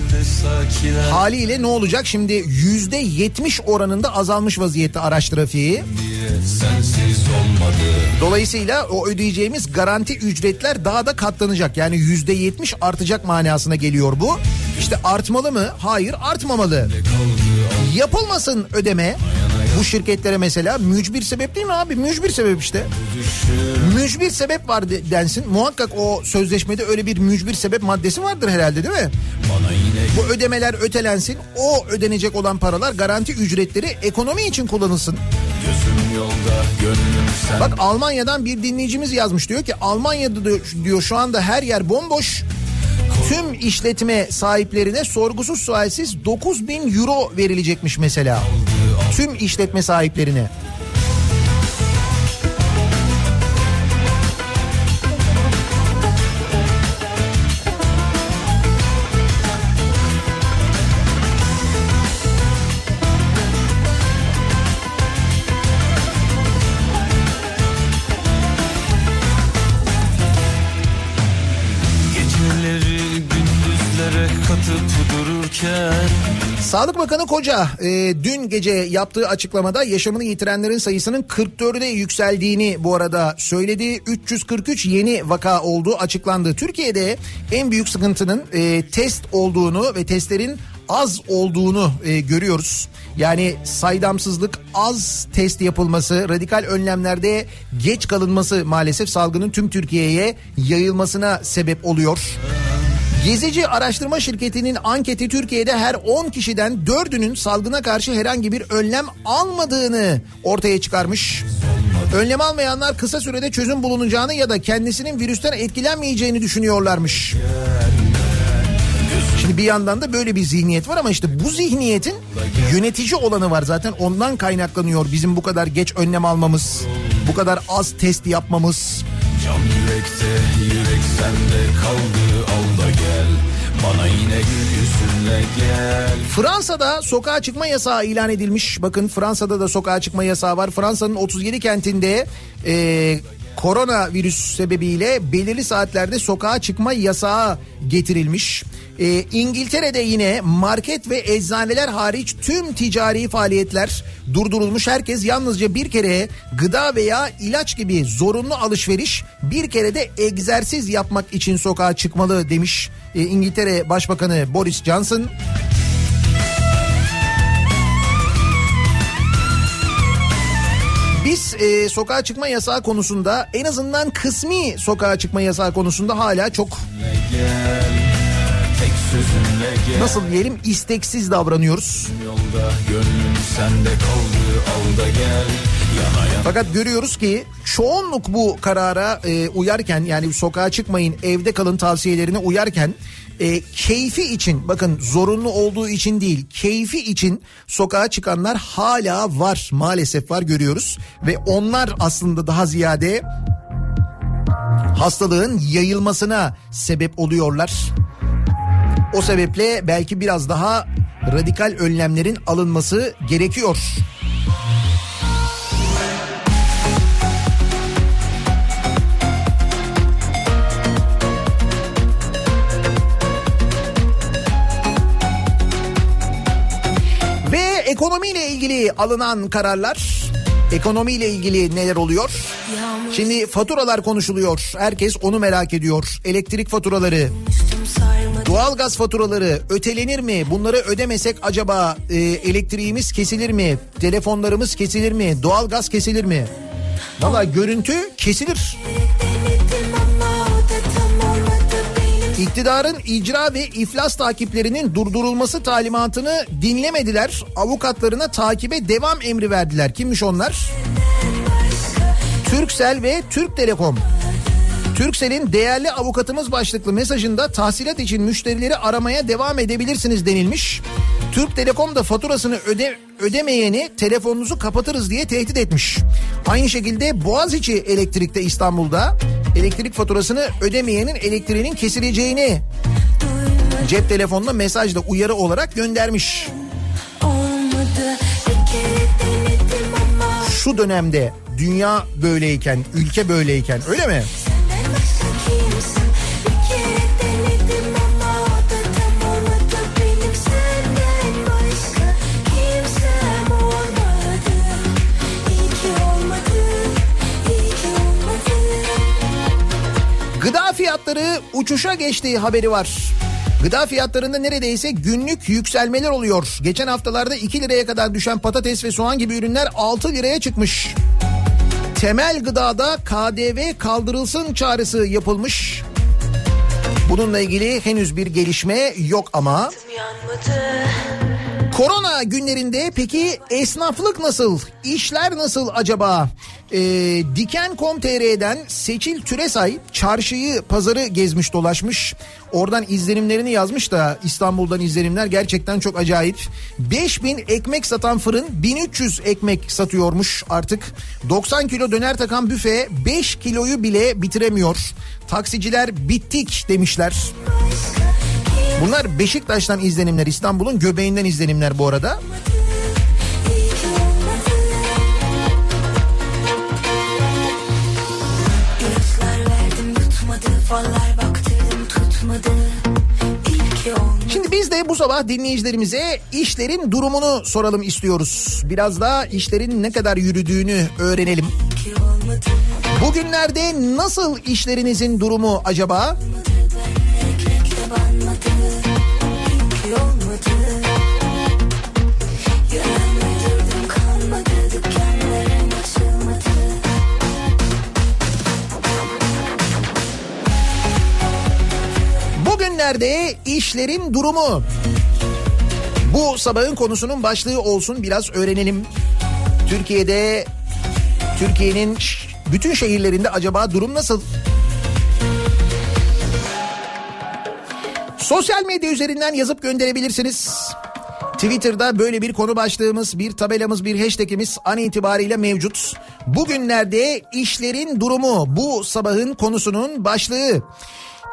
Haliyle ne olacak şimdi yüzde yetmiş oranında azalmış vaziyette araç trafiği. Dolayısıyla o ödeyeceğimiz garanti ücretler daha da katlanacak. Yani yüzde yetmiş artacak manasına geliyor bu. İşte artmalı mı? Hayır artmamalı. Yapılmasın ödeme. Bu şirketlere mesela mücbir sebep değil mi abi? Mücbir sebep işte. Mücbir sebep var de- densin. Muhakkak o sözleşmede öyle bir mücbir sebep maddesi vardır herhalde değil mi? Bu ödemeler ötelensin. O ödenecek olan paralar garanti ücretleri ekonomi için kullanılsın. yolda Bak Almanya'dan bir dinleyicimiz yazmış diyor ki Almanya'da diyor, şu anda her yer bomboş. Tüm işletme sahiplerine sorgusuz sualsiz 9 bin euro verilecekmiş mesela. Tüm işletme sahiplerine. Bakanı Koca e, dün gece yaptığı açıklamada yaşamını yitirenlerin sayısının 44'e yükseldiğini bu arada söyledi. 343 yeni vaka olduğu açıklandı. Türkiye'de en büyük sıkıntının e, test olduğunu ve testlerin az olduğunu e, görüyoruz. Yani saydamsızlık, az test yapılması, radikal önlemlerde geç kalınması maalesef salgının tüm Türkiye'ye yayılmasına sebep oluyor. Gezici araştırma şirketinin anketi Türkiye'de her 10 kişiden 4'ünün salgına karşı herhangi bir önlem almadığını ortaya çıkarmış. Önlem almayanlar kısa sürede çözüm bulunacağını ya da kendisinin virüsten etkilenmeyeceğini düşünüyorlarmış. Şimdi bir yandan da böyle bir zihniyet var ama işte bu zihniyetin yönetici olanı var zaten ondan kaynaklanıyor bizim bu kadar geç önlem almamız, bu kadar az test yapmamız. Can yürekte yürek sende kaldı al da gel Bana yine yüzünle gel Fransa'da sokağa çıkma yasağı ilan edilmiş. Bakın Fransa'da da sokağa çıkma yasağı var. Fransa'nın 37 kentinde e, koronavirüs sebebiyle belirli saatlerde sokağa çıkma yasağı getirilmiş. Ee, İngiltere'de yine market ve eczaneler hariç tüm ticari faaliyetler durdurulmuş. Herkes yalnızca bir kere gıda veya ilaç gibi zorunlu alışveriş bir kere de egzersiz yapmak için sokağa çıkmalı demiş e, İngiltere Başbakanı Boris Johnson. E, sokağa çıkma yasağı konusunda en azından kısmi sokağa çıkma yasağı konusunda hala çok nasıl diyelim isteksiz davranıyoruz. Fakat görüyoruz ki çoğunluk bu karara e, uyarken yani sokağa çıkmayın evde kalın tavsiyelerine uyarken e, keyfi için bakın zorunlu olduğu için değil keyfi için sokağa çıkanlar hala var maalesef var görüyoruz ve onlar aslında daha ziyade hastalığın yayılmasına sebep oluyorlar. O sebeple belki biraz daha radikal önlemlerin alınması gerekiyor. Ekonomiyle ilgili alınan kararlar, ekonomiyle ilgili neler oluyor? Şimdi faturalar konuşuluyor. Herkes onu merak ediyor. Elektrik faturaları, doğalgaz faturaları ötelenir mi? Bunları ödemesek acaba e, elektriğimiz kesilir mi? Telefonlarımız kesilir mi? Doğalgaz kesilir mi? Valla görüntü kesilir. İktidarın icra ve iflas takiplerinin durdurulması talimatını dinlemediler. Avukatlarına takibe devam emri verdiler. Kimmiş onlar? Türksel ve Türk Telekom. Türksel'in değerli avukatımız başlıklı mesajında tahsilat için müşterileri aramaya devam edebilirsiniz denilmiş. Türk Telekom da faturasını öde, ödemeyeni telefonunuzu kapatırız diye tehdit etmiş. Aynı şekilde Boğaziçi Elektrik'te İstanbul'da elektrik faturasını ödemeyenin elektriğinin kesileceğini cep telefonuna mesajla uyarı olarak göndermiş. Olmadı Şu dönemde dünya böyleyken, ülke böyleyken öyle mi? Gıda fiyatları uçuşa geçtiği haberi var. Gıda fiyatlarında neredeyse günlük yükselmeler oluyor. Geçen haftalarda 2 liraya kadar düşen patates ve soğan gibi ürünler 6 liraya çıkmış. Temel gıdada KDV kaldırılsın çağrısı yapılmış. Bununla ilgili henüz bir gelişme yok ama. Uyanmadı Korona günlerinde peki esnaflık nasıl? İşler nasıl acaba? Ee, Diken.com.tr'den Seçil Türesay çarşıyı pazarı gezmiş dolaşmış. Oradan izlenimlerini yazmış da İstanbul'dan izlenimler gerçekten çok acayip. 5000 ekmek satan fırın 1300 ekmek satıyormuş artık. 90 kilo döner takan büfe 5 kiloyu bile bitiremiyor. Taksiciler bittik demişler. Bunlar Beşiktaş'tan izlenimler, İstanbul'un göbeğinden izlenimler bu arada. Olmadı olmadı Şimdi biz de bu sabah dinleyicilerimize işlerin durumunu soralım istiyoruz. Biraz daha işlerin ne kadar yürüdüğünü öğrenelim. Olmadı Bugünlerde nasıl işlerinizin durumu acaba? Ekmekle Bugünlerde işlerin durumu. Bu sabahın konusunun başlığı olsun biraz öğrenelim. Türkiye'de Türkiye'nin bütün şehirlerinde acaba durum nasıl? Sosyal medya üzerinden yazıp gönderebilirsiniz. Twitter'da böyle bir konu başlığımız, bir tabelamız, bir hashtagimiz an itibariyle mevcut. Bugünlerde işlerin durumu bu sabahın konusunun başlığı.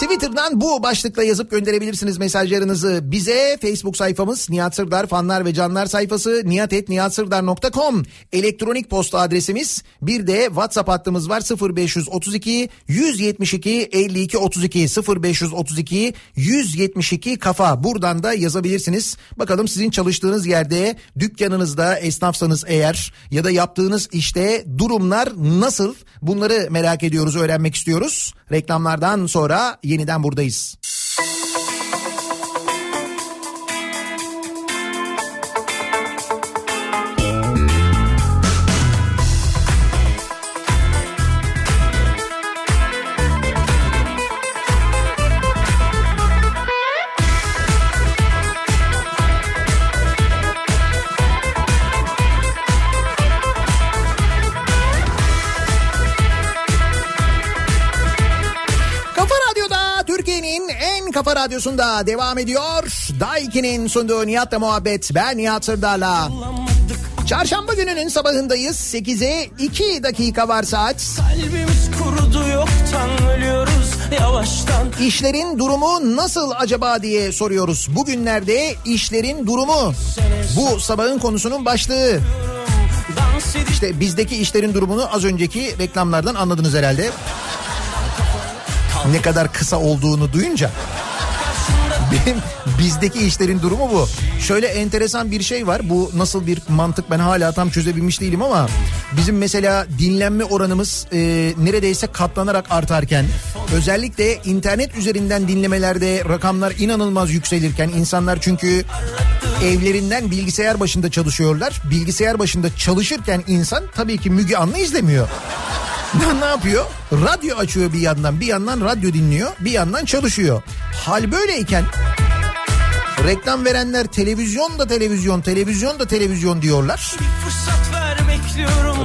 Twitter'dan bu başlıkla yazıp gönderebilirsiniz mesajlarınızı bize. Facebook sayfamız Nihat Sırdar fanlar ve canlar sayfası nihatetnihatsırdar.com elektronik posta adresimiz. Bir de WhatsApp hattımız var 0532 172 52 32 0532 172 kafa. Buradan da yazabilirsiniz. Bakalım sizin çalıştığınız yerde dükkanınızda esnafsanız eğer ya da yaptığınız işte durumlar nasıl? Bunları merak ediyoruz, öğrenmek istiyoruz. Reklamlardan sonra yeniden buradayız. Kafa radyosunda devam ediyor. Daiki'nin sunduğu Nihat'la muhabbet. Ben Nihat Sırdar'la. Çarşamba gününün sabahındayız. 8'e 2 dakika var saat. Kalbimiz kurudu yoktan ölüyoruz yavaştan İşlerin durumu nasıl acaba diye soruyoruz. Bugünlerde işlerin durumu. Bu sabahın konusunun başlığı. İşte bizdeki işlerin durumunu az önceki reklamlardan anladınız herhalde. Ne kadar kısa olduğunu duyunca. Benim bizdeki işlerin durumu bu. Şöyle enteresan bir şey var. Bu nasıl bir mantık ben hala tam çözebilmiş değilim ama bizim mesela dinlenme oranımız e, neredeyse katlanarak artarken özellikle internet üzerinden dinlemelerde rakamlar inanılmaz yükselirken insanlar çünkü evlerinden bilgisayar başında çalışıyorlar. Bilgisayar başında çalışırken insan tabii ki Müge Anlı izlemiyor. <laughs> Ne, yapıyor? Radyo açıyor bir yandan, bir yandan radyo dinliyor, bir yandan çalışıyor. Hal böyleyken reklam verenler televizyon da televizyon, televizyon da televizyon diyorlar.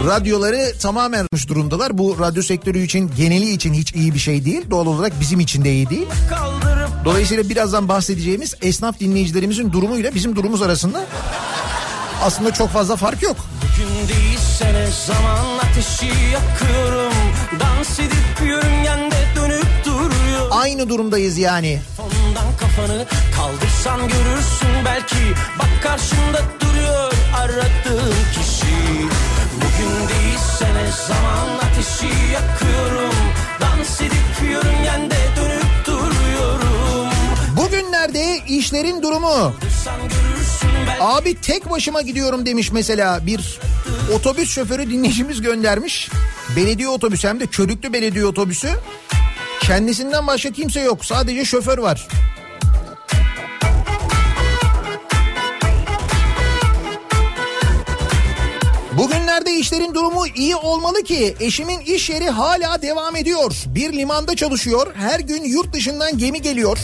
Radyoları tamamen yapmış durumdalar. Bu radyo sektörü için, geneli için hiç iyi bir şey değil. Doğal olarak bizim için de iyi değil. Dolayısıyla birazdan bahsedeceğimiz esnaf dinleyicilerimizin durumuyla bizim durumumuz arasında aslında çok fazla fark yok. Değilsene zaman ateşi yakıyorum. Dans edip yörüngende dönüp duruyor Aynı durumdayız yani. Ondan kafanı kaldırsan görürsün belki. Bak karşında duruyor aradığın kişi. Bugün değilsene zaman ateşi yakıyorum. Dans edip yörüngende dönüp duruyorum. Bugünlerde işlerin durumu. Abi tek başıma gidiyorum demiş mesela bir otobüs şoförü dinleyicimiz göndermiş. Belediye otobüsü hem de körüklü belediye otobüsü. Kendisinden başka kimse yok. Sadece şoför var. Bugünlerde işlerin durumu iyi olmalı ki eşimin iş yeri hala devam ediyor. Bir limanda çalışıyor. Her gün yurt dışından gemi geliyor.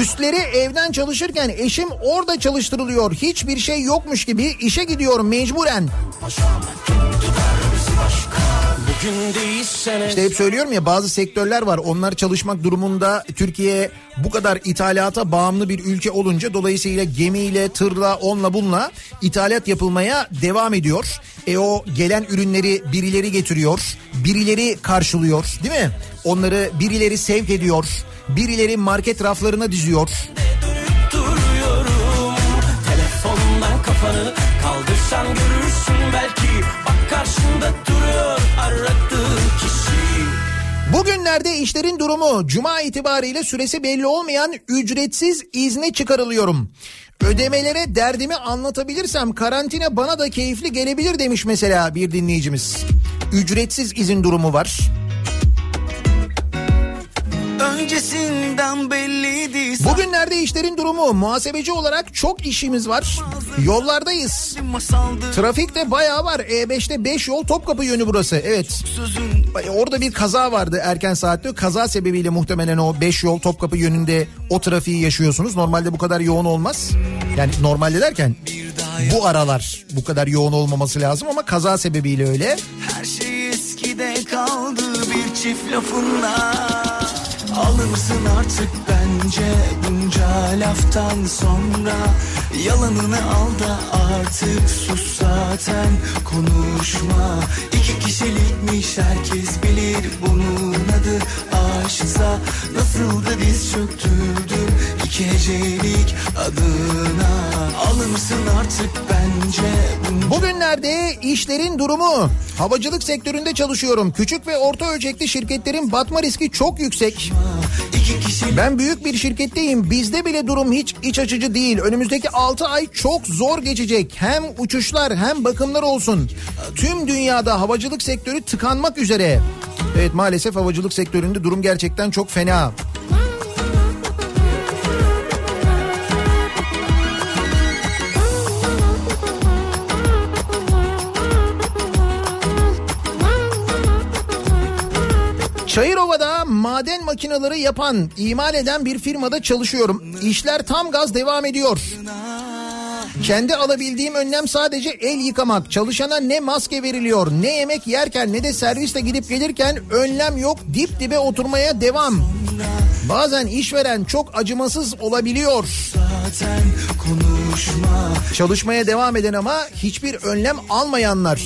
Üstleri evden çalışırken eşim orada çalıştırılıyor. Hiçbir şey yokmuş gibi işe gidiyorum mecburen. İşte hep söylüyorum ya bazı sektörler var. Onlar çalışmak durumunda Türkiye bu kadar ithalata bağımlı bir ülke olunca dolayısıyla gemiyle, tırla, onla bunla ithalat yapılmaya devam ediyor. E o gelen ürünleri birileri getiriyor, birileri karşılıyor değil mi? Onları birileri sevk ediyor, birileri market raflarına diziyor. kafanı kaldırsan görürsün belki Bak karşında duruyor aradığın kişi Bugünlerde işlerin durumu cuma itibariyle süresi belli olmayan ücretsiz izne çıkarılıyorum. Ödemelere derdimi anlatabilirsem karantina bana da keyifli gelebilir demiş mesela bir dinleyicimiz. Ücretsiz izin durumu var. Öncesinden belliydi Bugünlerde işlerin durumu muhasebeci olarak çok işimiz var. Yollardayız. Trafik de bayağı var. E5'te 5 yol Topkapı yönü burası. Evet. Orada bir kaza vardı erken saatte. Kaza sebebiyle muhtemelen o 5 yol Topkapı yönünde o trafiği yaşıyorsunuz. Normalde bu kadar yoğun olmaz. Yani normalde derken bu aralar bu kadar yoğun olmaması lazım ama kaza sebebiyle öyle. Her şey eskide kaldı bir çift lafınla Alırsın artık bence bunca laftan sonra? Yalanını al da artık sus zaten konuşma. İki kişilikmiş herkes bilir bunun adı. Aşksa Nasıl da diz çöktürdüm iki hecelik adına Alınsın artık bence Bugünlerde işlerin durumu. Havacılık sektöründe çalışıyorum. Küçük ve orta ölçekli şirketlerin batma riski çok yüksek. Ben büyük bir şirketteyim. Bizde bile durum hiç iç açıcı değil. Önümüzdeki 6 ay çok zor geçecek. Hem uçuşlar hem bakımlar olsun. Tüm dünyada havacılık sektörü tıkanmak üzere. Evet maalesef havacılık sektöründe durum gerçekten çok fena. Çayırova'da maden makineleri yapan, imal eden bir firmada çalışıyorum. İşler tam gaz devam ediyor. Kendi alabildiğim önlem sadece el yıkamak. Çalışana ne maske veriliyor, ne yemek yerken ne de serviste gidip gelirken önlem yok. Dip dibe oturmaya devam. Bazen işveren çok acımasız olabiliyor. Çalışmaya devam eden ama hiçbir önlem almayanlar.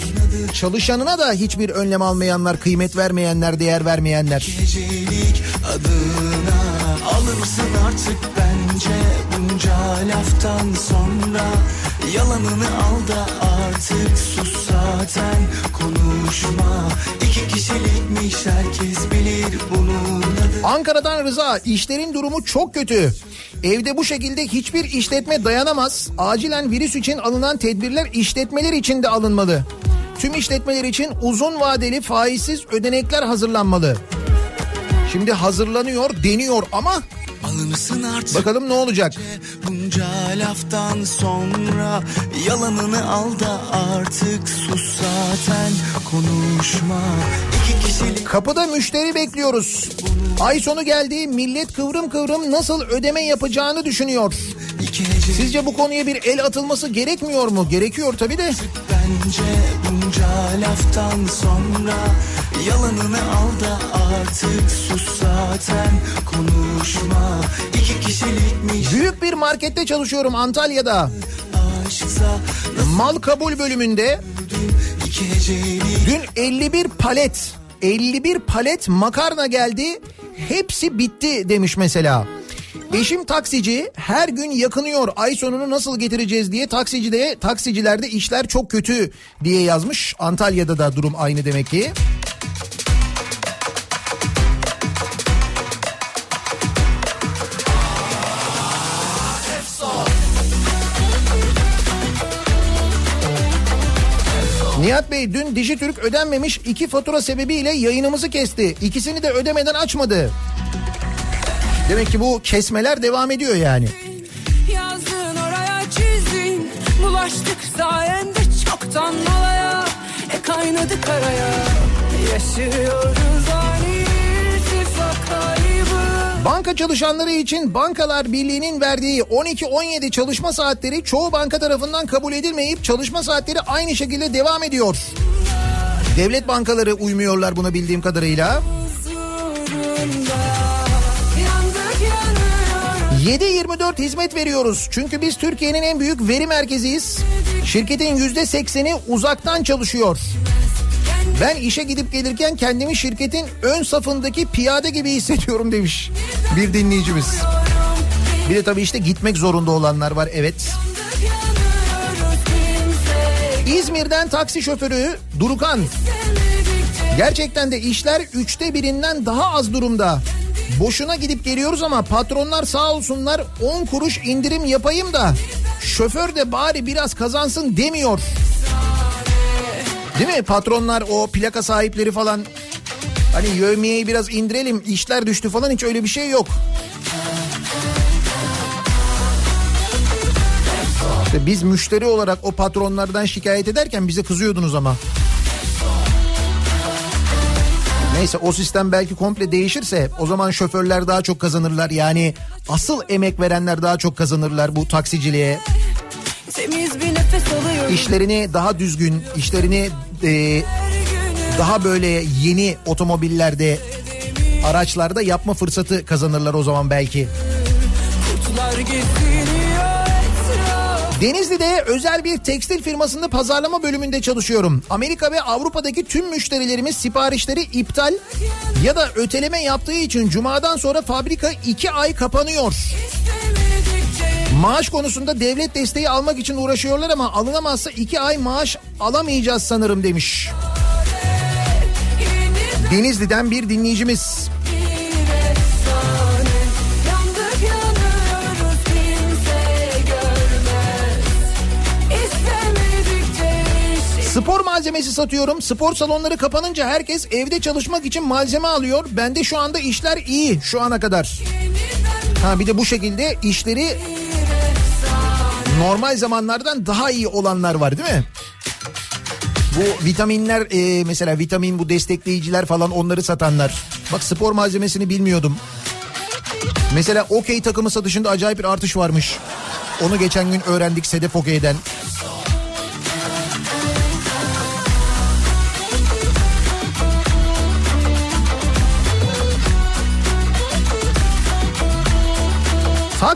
Çalışanına da hiçbir önlem almayanlar, kıymet vermeyenler, değer vermeyenler. Gecelik adına Alırsın artık bence bunca laftan sonra Yalanını al da artık sus zaten konuşma İki kişilikmiş herkes bilir bunun adı Ankara'dan Rıza işlerin durumu çok kötü. Evde bu şekilde hiçbir işletme dayanamaz. Acilen virüs için alınan tedbirler işletmeler için de alınmalı. Tüm işletmeler için uzun vadeli faizsiz ödenekler hazırlanmalı. Şimdi hazırlanıyor, deniyor ama Alınsın artık bakalım ne olacak? bunca laftan sonra Yalanını al da artık sus zaten konuşma İki kişilik Kapıda müşteri bekliyoruz. Ay sonu geldi, millet kıvrım kıvrım nasıl ödeme yapacağını düşünüyor. Sizce bu konuya bir el atılması gerekmiyor mu? Gerekiyor tabii de. Bence bunca laftan sonra Yalanını al da artık sus zaten konuşma İki kişilikmiş Büyük bir markette çalışıyorum Antalya'da. Mal kabul bölümünde dün 51 palet 51 palet makarna geldi. Hepsi bitti demiş mesela. Eşim taksici her gün yakınıyor ay sonunu nasıl getireceğiz diye taksicide taksicilerde işler çok kötü diye yazmış. Antalya'da da durum aynı demek ki. Nihat Bey dün Dijitürk ödenmemiş iki fatura sebebiyle yayınımızı kesti. İkisini de ödemeden açmadı. Demek ki bu kesmeler devam ediyor yani. Yazdın oraya çizdin Bulaştık sayende çoktan malaya E kaynadı karaya Yaşıyoruz kaybı Banka çalışanları için Bankalar Birliği'nin verdiği 12-17 çalışma saatleri çoğu banka tarafından kabul edilmeyip çalışma saatleri aynı şekilde devam ediyor. Devlet bankaları uymuyorlar buna bildiğim kadarıyla. Huzurunda Yandık yanıyoruz 7-24 hizmet veriyoruz. Çünkü biz Türkiye'nin en büyük veri merkeziyiz. Şirketin %80'i uzaktan çalışıyor. Ben işe gidip gelirken kendimi şirketin ön safındaki piyade gibi hissediyorum demiş bir dinleyicimiz. Bir de tabii işte gitmek zorunda olanlar var evet. İzmir'den taksi şoförü Durukan. Gerçekten de işler üçte birinden daha az durumda. Boşuna gidip geliyoruz ama patronlar sağ olsunlar 10 kuruş indirim yapayım da şoför de bari biraz kazansın demiyor. Değil mi? Patronlar o plaka sahipleri falan hani yövmiyeyi biraz indirelim işler düştü falan hiç öyle bir şey yok. İşte biz müşteri olarak o patronlardan şikayet ederken bize kızıyordunuz ama. Neyse o sistem belki komple değişirse o zaman şoförler daha çok kazanırlar. Yani asıl emek verenler daha çok kazanırlar bu taksiciliğe. İşlerini daha düzgün, işlerini e, daha böyle yeni otomobillerde, araçlarda yapma fırsatı kazanırlar o zaman belki. Denizli'de özel bir tekstil firmasında pazarlama bölümünde çalışıyorum. Amerika ve Avrupa'daki tüm müşterilerimiz siparişleri iptal ya da öteleme yaptığı için cumadan sonra fabrika iki ay kapanıyor. Maaş konusunda devlet desteği almak için uğraşıyorlar ama alınamazsa iki ay maaş alamayacağız sanırım demiş. Denizli'den bir dinleyicimiz. Spor malzemesi satıyorum. Spor salonları kapanınca herkes evde çalışmak için malzeme alıyor. Bende şu anda işler iyi şu ana kadar. Ha bir de bu şekilde işleri normal zamanlardan daha iyi olanlar var değil mi? Bu vitaminler e, mesela vitamin bu destekleyiciler falan onları satanlar. Bak spor malzemesini bilmiyordum. Mesela okey takımı satışında acayip bir artış varmış. Onu geçen gün öğrendik Sedef Okey'den.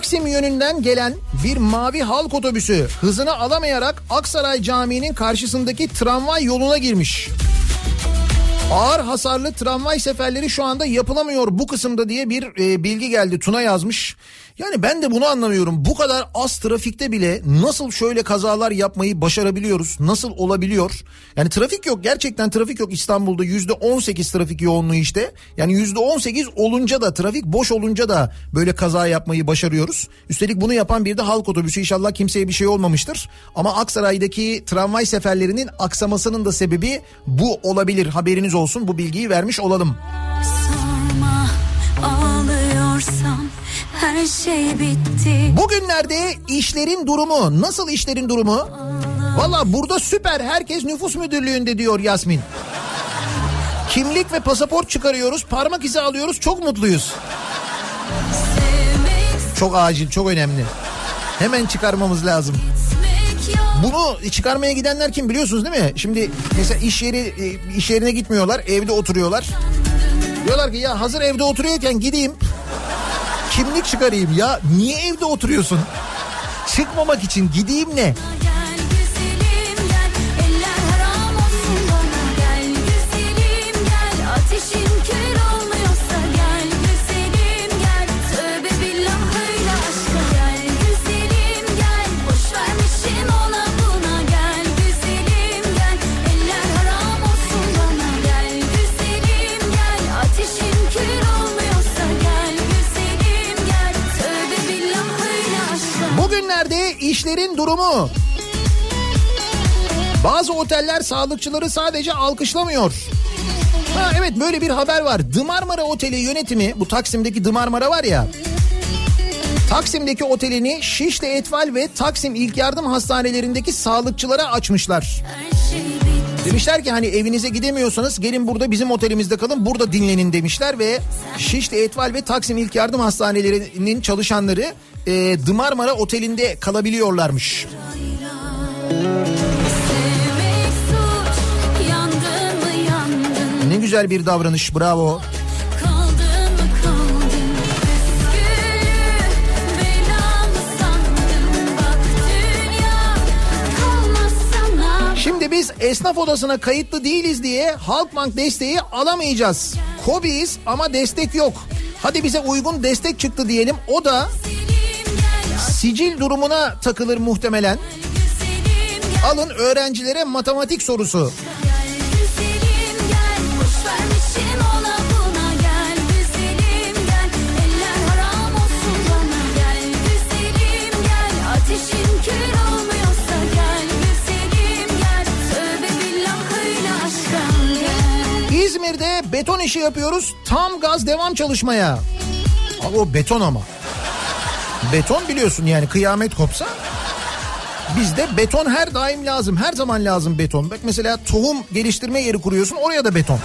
Taksim yönünden gelen bir mavi halk otobüsü hızını alamayarak Aksaray Camii'nin karşısındaki tramvay yoluna girmiş. Ağır hasarlı tramvay seferleri şu anda yapılamıyor bu kısımda diye bir e, bilgi geldi. Tuna yazmış. Yani ben de bunu anlamıyorum. Bu kadar az trafikte bile nasıl şöyle kazalar yapmayı başarabiliyoruz? Nasıl olabiliyor? Yani trafik yok. Gerçekten trafik yok İstanbul'da. Yüzde on sekiz trafik yoğunluğu işte. Yani yüzde on sekiz olunca da trafik boş olunca da böyle kaza yapmayı başarıyoruz. Üstelik bunu yapan bir de halk otobüsü. İnşallah kimseye bir şey olmamıştır. Ama Aksaray'daki tramvay seferlerinin aksamasının da sebebi bu olabilir. Haberiniz olsun. Bu bilgiyi vermiş olalım. Sorma her şey bitti. Bugünlerde işlerin durumu nasıl işlerin durumu? Valla burada süper herkes nüfus müdürlüğünde diyor Yasmin. Kimlik ve pasaport çıkarıyoruz parmak izi alıyoruz çok mutluyuz. Çok acil çok önemli. Hemen çıkarmamız lazım. Bunu çıkarmaya gidenler kim biliyorsunuz değil mi? Şimdi mesela iş yeri e, iş yerine gitmiyorlar evde oturuyorlar. Diyorlar ki ya hazır evde oturuyorken gideyim kimlik çıkarayım ya niye evde oturuyorsun? Çıkmamak için gideyim ne? İşlerin durumu. Bazı oteller sağlıkçıları sadece alkışlamıyor. Ha evet böyle bir haber var. Dımarmara Oteli yönetimi bu Taksim'deki Dımarmara var ya. Taksim'deki otelini Şişli Etval ve Taksim İlk Yardım Hastanelerindeki sağlıkçılara açmışlar. Demişler ki hani evinize gidemiyorsanız gelin burada bizim otelimizde kalın burada dinlenin demişler ve Şişli Etval ve Taksim İlk Yardım Hastanelerinin çalışanları e, Dımarmara Oteli'nde kalabiliyorlarmış. Sevmek suç, yandın mı yandın, Ne güzel bir davranış bravo. Şimdi biz esnaf odasına kayıtlı değiliz diye Halkbank desteği alamayacağız. Kobiyiz ama destek yok. Hadi bize uygun destek çıktı diyelim. O da sicil durumuna takılır muhtemelen. Alın öğrencilere matematik sorusu. İzmir'de beton işi yapıyoruz. Tam gaz devam çalışmaya. Abi o beton ama. Beton biliyorsun yani kıyamet kopsa. Bizde beton her daim lazım. Her zaman lazım beton. Bak mesela tohum geliştirme yeri kuruyorsun oraya da beton.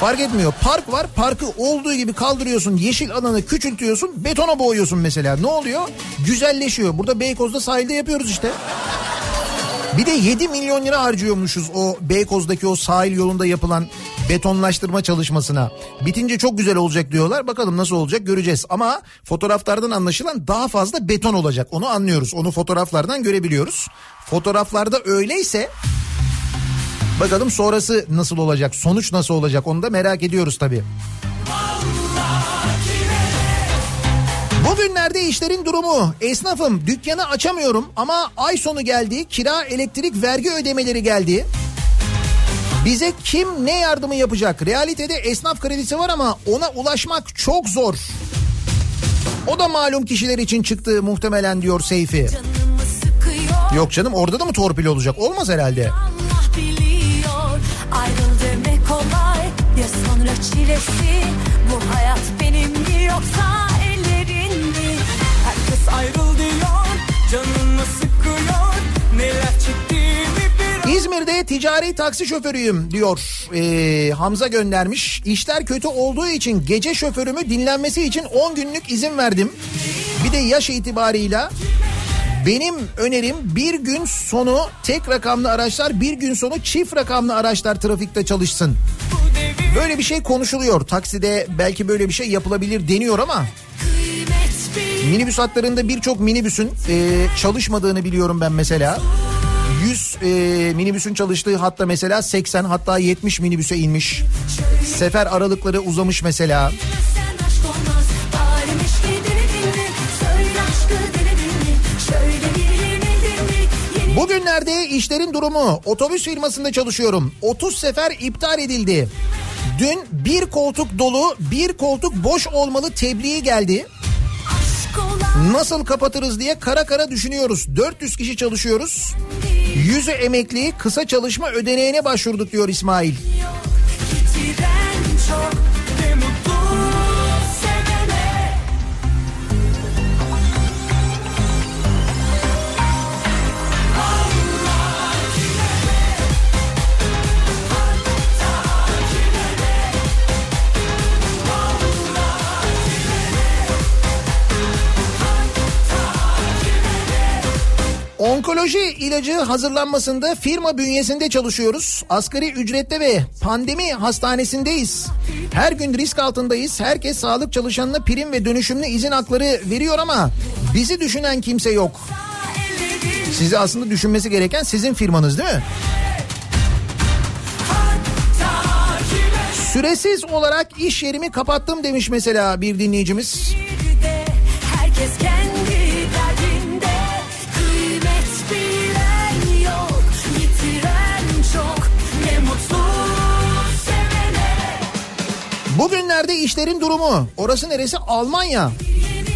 Fark etmiyor. Park var. Parkı olduğu gibi kaldırıyorsun. Yeşil alanı küçültüyorsun. Betona boğuyorsun mesela. Ne oluyor? Güzelleşiyor. Burada Beykoz'da sahilde yapıyoruz işte. Bir de 7 milyon lira harcıyormuşuz o Beykoz'daki o sahil yolunda yapılan betonlaştırma çalışmasına. Bitince çok güzel olacak diyorlar. Bakalım nasıl olacak göreceğiz. Ama fotoğraflardan anlaşılan daha fazla beton olacak. Onu anlıyoruz. Onu fotoğraflardan görebiliyoruz. Fotoğraflarda öyleyse bakalım sonrası nasıl olacak? Sonuç nasıl olacak? Onu da merak ediyoruz tabii. Bugünlerde işlerin durumu. Esnafım dükkanı açamıyorum ama ay sonu geldi. Kira, elektrik, vergi ödemeleri geldi. Bize kim ne yardımı yapacak? Realitede esnaf kredisi var ama ona ulaşmak çok zor. O da malum kişiler için çıktı muhtemelen diyor Seyfi. Yok canım orada da mı torpil olacak? Olmaz herhalde. Allah biliyor Ayrıl demek kolay Ya sonra çilesi Bu hayat benim mi yoksa İzmir'de ticari taksi şoförüyüm diyor Ee, Hamza göndermiş. İşler kötü olduğu için gece şoförümü dinlenmesi için 10 günlük izin verdim. Bir de yaş itibarıyla benim önerim bir gün sonu tek rakamlı araçlar bir gün sonu çift rakamlı araçlar trafikte çalışsın. Böyle bir şey konuşuluyor. Takside belki böyle bir şey yapılabilir deniyor ama minibüs hatlarında birçok minibüsün e, çalışmadığını biliyorum ben mesela. 100 e, minibüsün çalıştığı hatta mesela 80 hatta 70 minibüse inmiş. Sefer aralıkları uzamış mesela. Bugünlerde işlerin durumu otobüs firmasında çalışıyorum. 30 sefer iptal edildi. Dün bir koltuk dolu bir koltuk boş olmalı tebliği geldi. Nasıl kapatırız diye kara kara düşünüyoruz. 400 kişi çalışıyoruz. Yüzü emekli kısa çalışma ödeneğine başvurduk diyor İsmail. Bitiren çok Onkoloji ilacı hazırlanmasında firma bünyesinde çalışıyoruz. Asgari ücrette ve pandemi hastanesindeyiz. Her gün risk altındayız. Herkes sağlık çalışanına prim ve dönüşümlü izin hakları veriyor ama bizi düşünen kimse yok. Sizi aslında düşünmesi gereken sizin firmanız değil mi? Süresiz olarak iş yerimi kapattım demiş mesela bir dinleyicimiz. Herkes Bugünlerde işlerin durumu. Orası neresi? Almanya.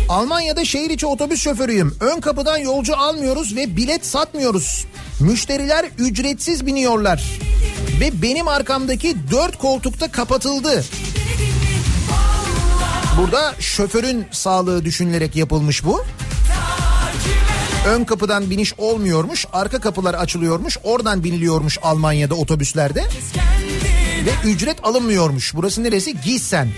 Almanya'da şehir içi otobüs şoförüyüm. Ön kapıdan yolcu almıyoruz ve bilet satmıyoruz. Müşteriler ücretsiz biniyorlar. Ve benim arkamdaki dört koltukta kapatıldı. Burada şoförün sağlığı düşünülerek yapılmış bu. Ön kapıdan biniş olmuyormuş, arka kapılar açılıyormuş, oradan biniliyormuş Almanya'da otobüslerde. Ve ücret alınmıyormuş. Burası neresi? Sevene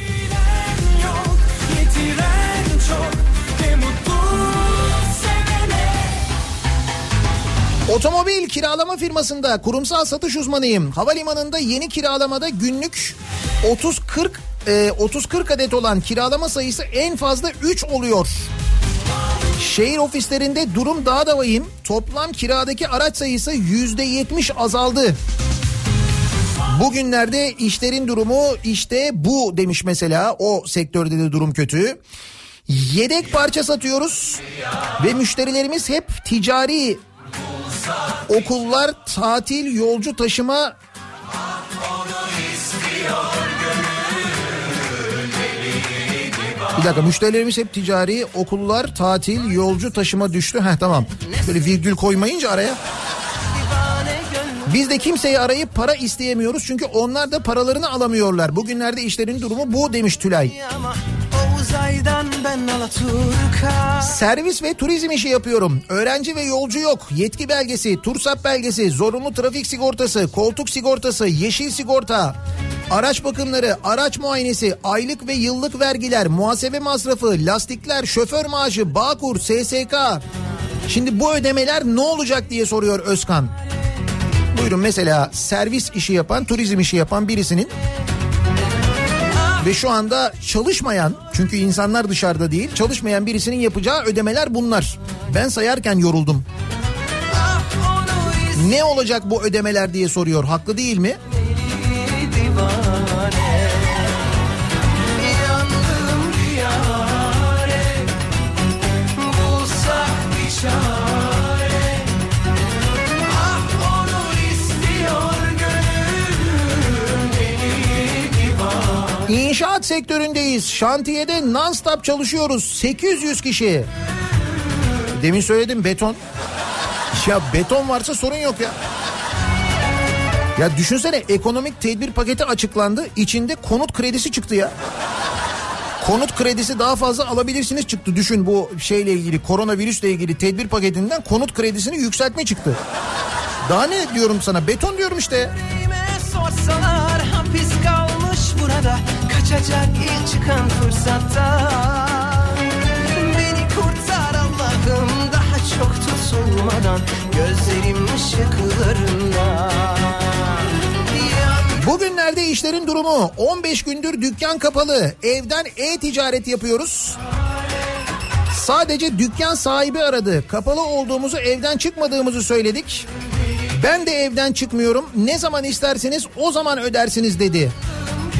Otomobil kiralama firmasında kurumsal satış uzmanıyım. Havalimanında yeni kiralamada günlük 30-40 e, 30-40 adet olan kiralama sayısı en fazla 3 oluyor. Şehir ofislerinde durum daha da vahim. Toplam kiradaki araç sayısı %70 azaldı. Bugünlerde işlerin durumu işte bu demiş mesela. O sektörde de durum kötü. Yedek parça satıyoruz ve müşterilerimiz hep ticari okullar, tatil, yolcu taşıma Bir dakika müşterilerimiz hep ticari, okullar, tatil, yolcu taşıma düştü. Heh tamam. Böyle virgül koymayınca araya. Biz de kimseyi arayıp para isteyemiyoruz çünkü onlar da paralarını alamıyorlar. Bugünlerde işlerin durumu bu demiş Tülay. Ama Servis ve turizm işi yapıyorum. Öğrenci ve yolcu yok. Yetki belgesi, tursap belgesi, zorunlu trafik sigortası, koltuk sigortası, yeşil sigorta, araç bakımları, araç muayenesi, aylık ve yıllık vergiler, muhasebe masrafı, lastikler, şoför maaşı, Bağkur, SSK. Şimdi bu ödemeler ne olacak diye soruyor Özkan. Buyurun mesela servis işi yapan, turizm işi yapan birisinin ve şu anda çalışmayan çünkü insanlar dışarıda değil çalışmayan birisinin yapacağı ödemeler bunlar. Ben sayarken yoruldum. Ne olacak bu ödemeler diye soruyor. Haklı değil mi? İnşaat sektöründeyiz. Şantiyede non-stop çalışıyoruz. 800 kişi. Demin söyledim beton. Ya beton varsa sorun yok ya. Ya düşünsene ekonomik tedbir paketi açıklandı. İçinde konut kredisi çıktı ya. Konut kredisi daha fazla alabilirsiniz çıktı. Düşün bu şeyle ilgili koronavirüsle ilgili tedbir paketinden konut kredisini yükseltme çıktı. Daha ne diyorum sana beton diyorum işte. Sorsalar hapis kalmış burada Kaçacak ilk çıkan fırsatta Beni kurtar Allah'ım daha çok tutulmadan Gözlerim ışıklarında Bugünlerde işlerin durumu 15 gündür dükkan kapalı. Evden e-ticaret yapıyoruz. Sadece dükkan sahibi aradı. Kapalı olduğumuzu evden çıkmadığımızı söyledik. Ben de evden çıkmıyorum. Ne zaman isterseniz o zaman ödersiniz dedi.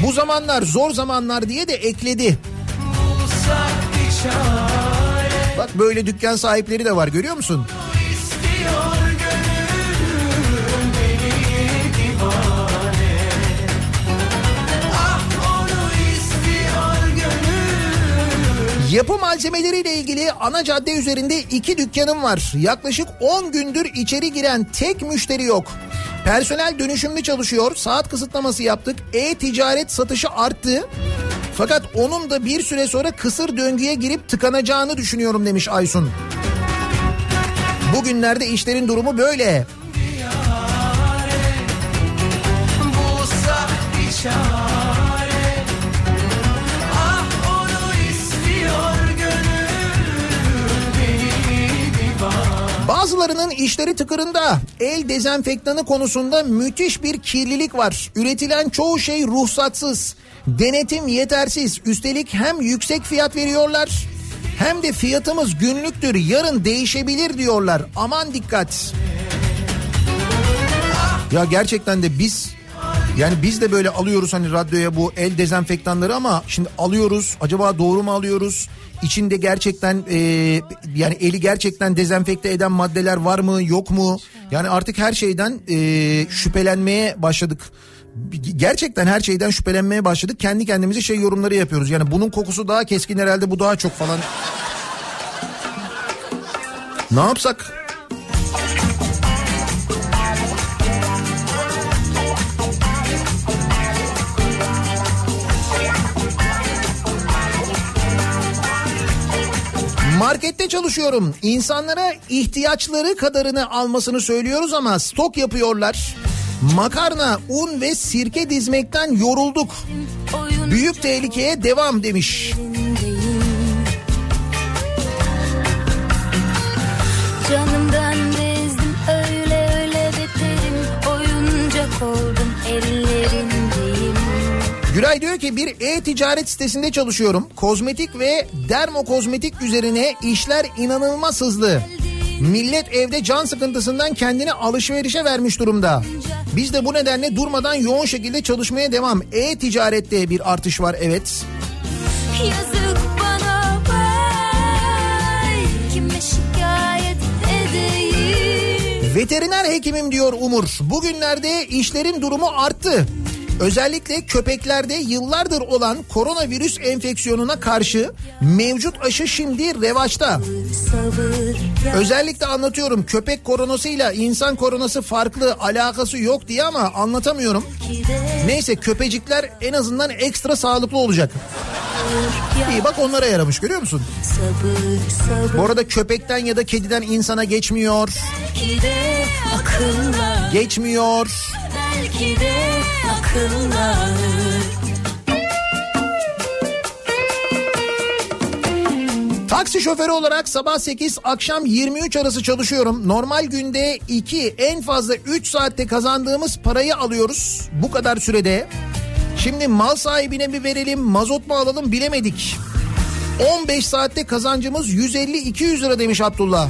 Bu zamanlar zor zamanlar diye de ekledi. Bak böyle dükkan sahipleri de var görüyor musun? Yapı malzemeleriyle ilgili ana cadde üzerinde iki dükkanım var. Yaklaşık 10 gündür içeri giren tek müşteri yok. Personel dönüşümlü çalışıyor. Saat kısıtlaması yaptık. E-ticaret satışı arttı. Fakat onun da bir süre sonra kısır döngüye girip tıkanacağını düşünüyorum demiş Aysun. Bugünlerde işlerin durumu böyle. bulsak bir Bazılarının işleri tıkırında. El dezenfektanı konusunda müthiş bir kirlilik var. Üretilen çoğu şey ruhsatsız. Denetim yetersiz. Üstelik hem yüksek fiyat veriyorlar hem de fiyatımız günlüktür. Yarın değişebilir diyorlar. Aman dikkat. Ya gerçekten de biz yani biz de böyle alıyoruz hani radyoya bu el dezenfektanları ama şimdi alıyoruz acaba doğru mu alıyoruz? İçinde gerçekten e, yani eli gerçekten dezenfekte eden maddeler var mı yok mu? Yani artık her şeyden e, şüphelenmeye başladık. Gerçekten her şeyden şüphelenmeye başladık. Kendi kendimize şey yorumları yapıyoruz. Yani bunun kokusu daha keskin herhalde bu daha çok falan. Ne yapsak? Markette çalışıyorum. İnsanlara ihtiyaçları kadarını almasını söylüyoruz ama stok yapıyorlar. Makarna, un ve sirke dizmekten yorulduk. Büyük tehlikeye devam demiş. Gülay diyor ki bir e-ticaret sitesinde çalışıyorum. Kozmetik ve dermokozmetik üzerine işler inanılmaz hızlı. Millet evde can sıkıntısından kendini alışverişe vermiş durumda. Biz de bu nedenle durmadan yoğun şekilde çalışmaya devam. E-ticarette bir artış var evet. Yazık bana vay Kime şikayet edeyim Veteriner hekimim diyor Umur. Bugünlerde işlerin durumu arttı. Özellikle köpeklerde yıllardır olan koronavirüs enfeksiyonuna karşı mevcut aşı şimdi revaçta. Özellikle anlatıyorum köpek koronasıyla insan koronası farklı alakası yok diye ama anlatamıyorum. Neyse köpecikler en azından ekstra sağlıklı olacak. İyi bak onlara yaramış görüyor musun? Bu arada köpekten ya da kediden insana geçmiyor. Geçmiyor. Belki de akıllar Taksi şoförü olarak sabah 8 akşam 23 arası çalışıyorum. Normal günde 2 en fazla 3 saatte kazandığımız parayı alıyoruz bu kadar sürede. Şimdi mal sahibine mi verelim mazot mu alalım bilemedik. 15 saatte kazancımız 150-200 lira demiş Abdullah.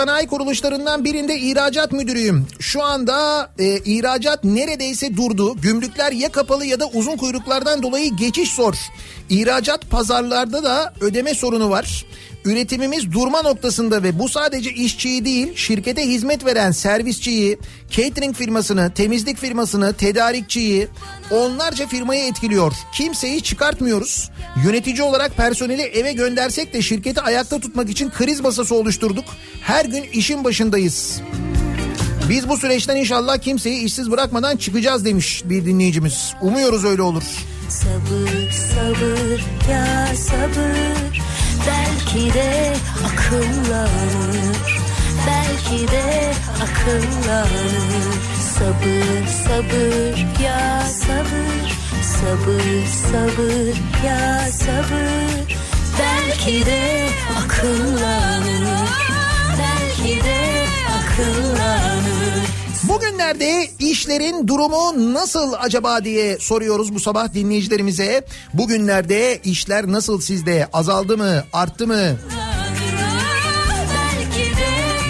Sanayi kuruluşlarından birinde ihracat müdürüyüm. Şu anda e, ihracat neredeyse durdu. Gümrükler ya kapalı ya da uzun kuyruklardan dolayı geçiş zor. İhracat pazarlarda da ödeme sorunu var. Üretimimiz durma noktasında ve bu sadece işçiyi değil şirkete hizmet veren servisçiyi, catering firmasını, temizlik firmasını, tedarikçiyi onlarca firmayı etkiliyor. Kimseyi çıkartmıyoruz. Yönetici olarak personeli eve göndersek de şirketi ayakta tutmak için kriz masası oluşturduk. Her gün işin başındayız. Biz bu süreçten inşallah kimseyi işsiz bırakmadan çıkacağız demiş bir dinleyicimiz. Umuyoruz öyle olur. Sabır sabır ya sabır Belki de akıllanır. Belki de akıllanır. Sabır sabır ya sabır. Sabır sabır ya sabır. Belki de akıllanır. Belki de akıllanır Bugünlerde işlerin durumu nasıl acaba diye soruyoruz bu sabah dinleyicilerimize. Bugünlerde işler nasıl sizde? Azaldı mı? Arttı mı?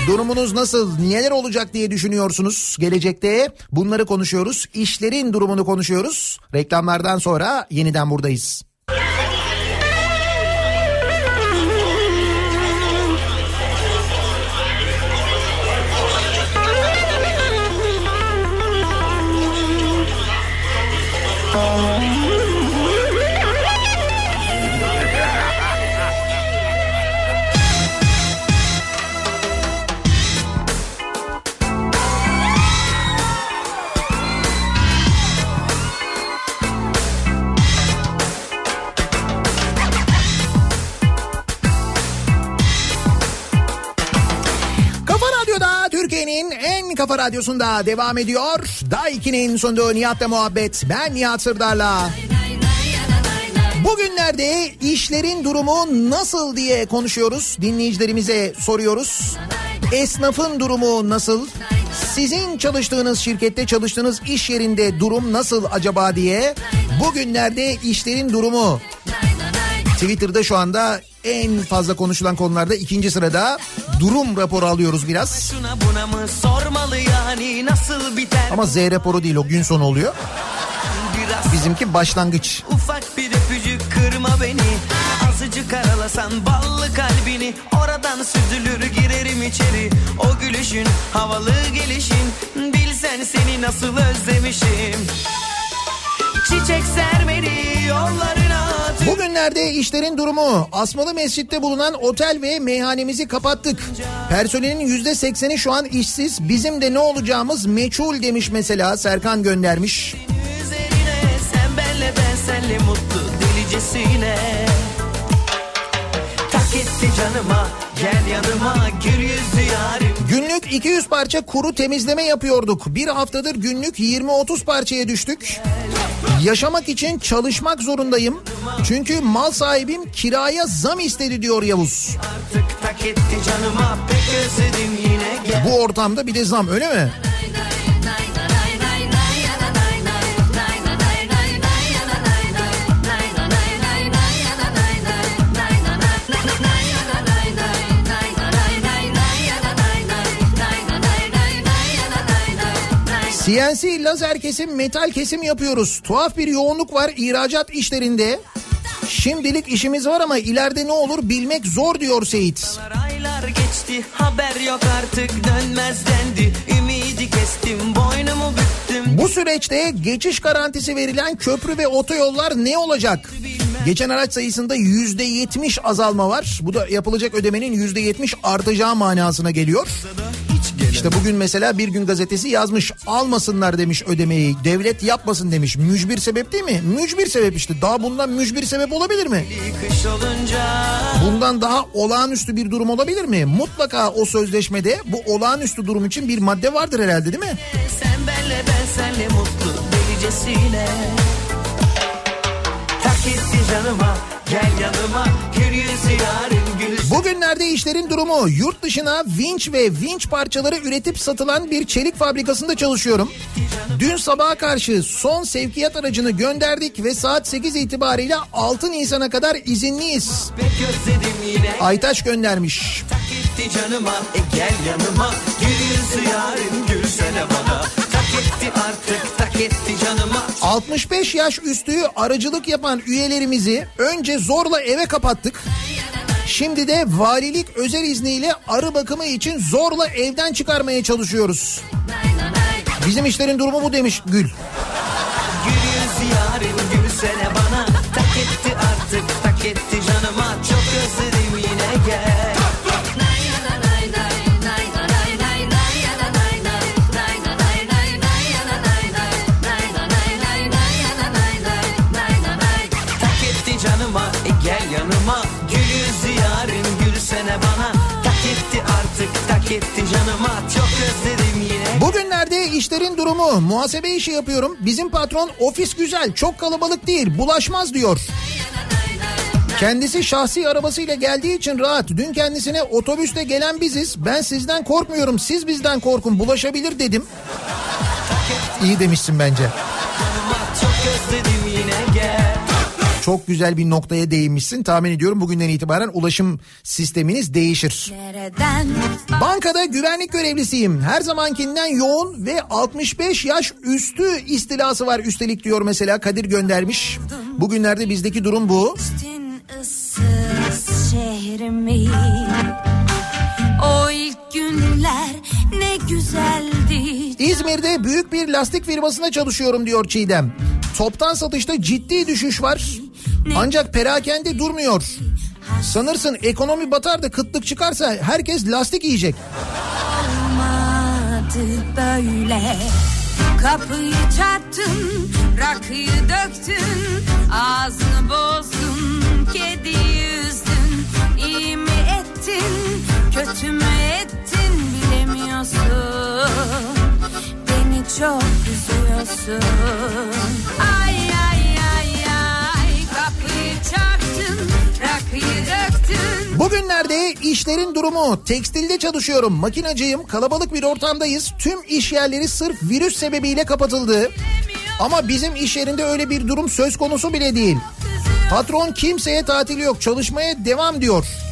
Durumunuz nasıl? Neler olacak diye düşünüyorsunuz gelecekte? Bunları konuşuyoruz. İşlerin durumunu konuşuyoruz. Reklamlardan sonra yeniden buradayız. Kafa radyosunda devam ediyor. Daiki'nin sunduğu Nihat'la muhabbet. Ben Nihat Sırdar'la. Bugünlerde işlerin durumu nasıl diye konuşuyoruz. Dinleyicilerimize soruyoruz. Esnafın durumu nasıl? Sizin çalıştığınız şirkette çalıştığınız iş yerinde durum nasıl acaba diye. Bugünlerde işlerin durumu Twitter'da şu anda en fazla konuşulan konularda ikinci sırada durum raporu alıyoruz biraz. Yani Ama Z raporu değil o gün sonu oluyor. biraz Bizimki başlangıç. Ufak bir öpücük kırma beni Azıcık aralasan ballı kalbini Oradan süzülür girerim içeri O gülüşün havalı gelişin Bilsen seni nasıl özlemişim Çiçek sermeli yollarına Bugünlerde işlerin durumu Asmalı Mescid'de bulunan otel ve meyhanemizi kapattık. Personelin yüzde sekseni şu an işsiz. Bizim de ne olacağımız meçhul demiş mesela Serkan göndermiş. Sen benle ben senle mutlu delicesine Tak etti canıma gel yanıma gül yüzlü yarim Günlük 200 parça kuru temizleme yapıyorduk. Bir haftadır günlük 20-30 parçaya düştük. Yaşamak için çalışmak zorundayım. Çünkü mal sahibim kiraya zam istedi diyor Yavuz. Canıma Bu ortamda bir de zam öyle mi? CNC lazer kesim metal kesim yapıyoruz. Tuhaf bir yoğunluk var ihracat işlerinde. Şimdilik işimiz var ama ileride ne olur bilmek zor diyor Seyit. Aylar geçti haber yok artık dönmez dendi Ümidi kestim boynumu büktüm Bu süreçte geçiş garantisi verilen köprü ve otoyollar ne olacak? Geçen araç sayısında yüzde yetmiş azalma var. Bu da yapılacak ödemenin yüzde yetmiş artacağı manasına geliyor. İşte bugün mesela Bir Gün Gazetesi yazmış almasınlar demiş ödemeyi. Devlet yapmasın demiş. Mücbir sebep değil mi? Mücbir sebep işte. Daha bundan mücbir sebep olabilir mi? Bundan daha olağanüstü bir durum olabilir mi? Mutlaka o sözleşmede bu olağanüstü durum için bir madde vardır herhalde değil mi? Sen benle ben senle mutlu delicesine Tak etti canıma gel yanıma Bugünlerde işlerin durumu yurt dışına vinç ve vinç parçaları üretip satılan bir çelik fabrikasında çalışıyorum. Dün sabaha karşı son sevkiyat aracını gönderdik ve saat 8 itibariyle 6 Nisan'a kadar izinliyiz. Aytaç göndermiş. Canıma e gel yanıma Gül yarın gülsene bana Tak etti artık 65 yaş üstü aracılık yapan üyelerimizi önce zorla eve kapattık. Şimdi de valilik özel izniyle arı bakımı için zorla evden çıkarmaya çalışıyoruz. Bizim işlerin durumu bu demiş Gül. Gülsene bana Tak etti artık tak etti canıma Çok özledim yine gel Bugünlerde işlerin durumu muhasebe işi yapıyorum. Bizim patron ofis güzel çok kalabalık değil bulaşmaz diyor. Kendisi şahsi arabasıyla geldiği için rahat. Dün kendisine otobüste gelen biziz. Ben sizden korkmuyorum siz bizden korkun bulaşabilir dedim. İyi demişsin bence. Çok özledim yine gel Çok güzel bir noktaya değinmişsin. Tahmin ediyorum bugünden itibaren ulaşım sisteminiz değişir. Nereden Bankada güvenlik görevlisiyim. Her zamankinden yoğun ve 65 yaş üstü istilası var üstelik diyor mesela Kadir göndermiş. Bugünlerde bizdeki durum bu. şehrimi günler ne güzeldi İzmir'de büyük bir lastik firmasında çalışıyorum diyor Çiğdem. Toptan satışta ciddi düşüş var. Ancak perakende durmuyor. Sanırsın ekonomi batar da kıtlık çıkarsa herkes lastik yiyecek. olmadı böyle Kapıyı çarptın, rakıyı döktün Ağzını bozdun, kediyi üzdün İyi mi ettin, kötü mü ettin bilemiyorsun. Beni çok üzüyorsun. Ay ay ay ay. Kapıyı çarptın, rakıyı döktün. Bugünlerde işlerin durumu. Tekstilde çalışıyorum. Makinacıyım. Kalabalık bir ortamdayız. Tüm iş yerleri sırf virüs sebebiyle kapatıldı. Ama bizim iş yerinde öyle bir durum söz konusu bile değil. Patron kimseye tatil yok. Çalışmaya devam diyor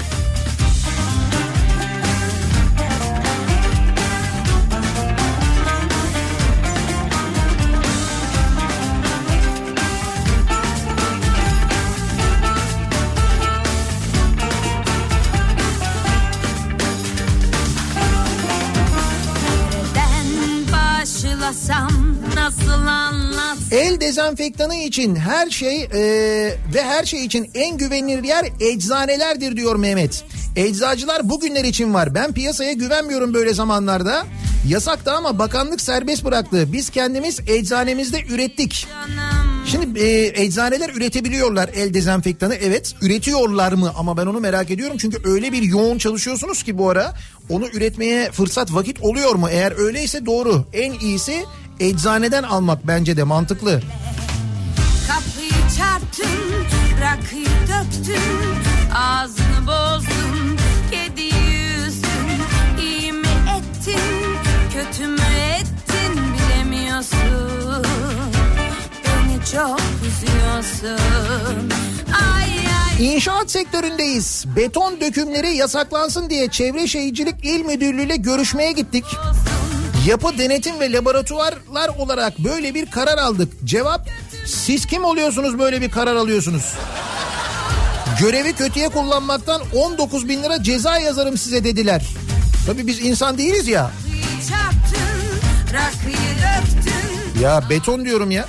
dezenfektanı için her şey e, ve her şey için en güvenilir yer eczanelerdir diyor Mehmet. Eczacılar bugünler için var. Ben piyasaya güvenmiyorum böyle zamanlarda. Yasaktı ama bakanlık serbest bıraktı. Biz kendimiz eczanemizde ürettik. Şimdi e, eczaneler üretebiliyorlar el dezenfektanı evet üretiyorlar mı ama ben onu merak ediyorum çünkü öyle bir yoğun çalışıyorsunuz ki bu ara onu üretmeye fırsat vakit oluyor mu eğer öyleyse doğru en iyisi eczaneden almak bence de mantıklı. Kapıyı çarptın, rakıyı döktün, ağzını bozdun, kediyi üzdün, iyi mi ettin, kötü mü ettin bilemiyorsun. Beni çok üzüyorsun. Ay İnşaat sektöründeyiz. Beton dökümleri yasaklansın diye Çevre Şehircilik İl Müdürlüğü ile görüşmeye gittik. Yapı denetim ve laboratuvarlar olarak böyle bir karar aldık. Cevap siz kim oluyorsunuz böyle bir karar alıyorsunuz? Görevi kötüye kullanmaktan 19 bin lira ceza yazarım size dediler. Tabii biz insan değiliz ya. Ya beton diyorum ya.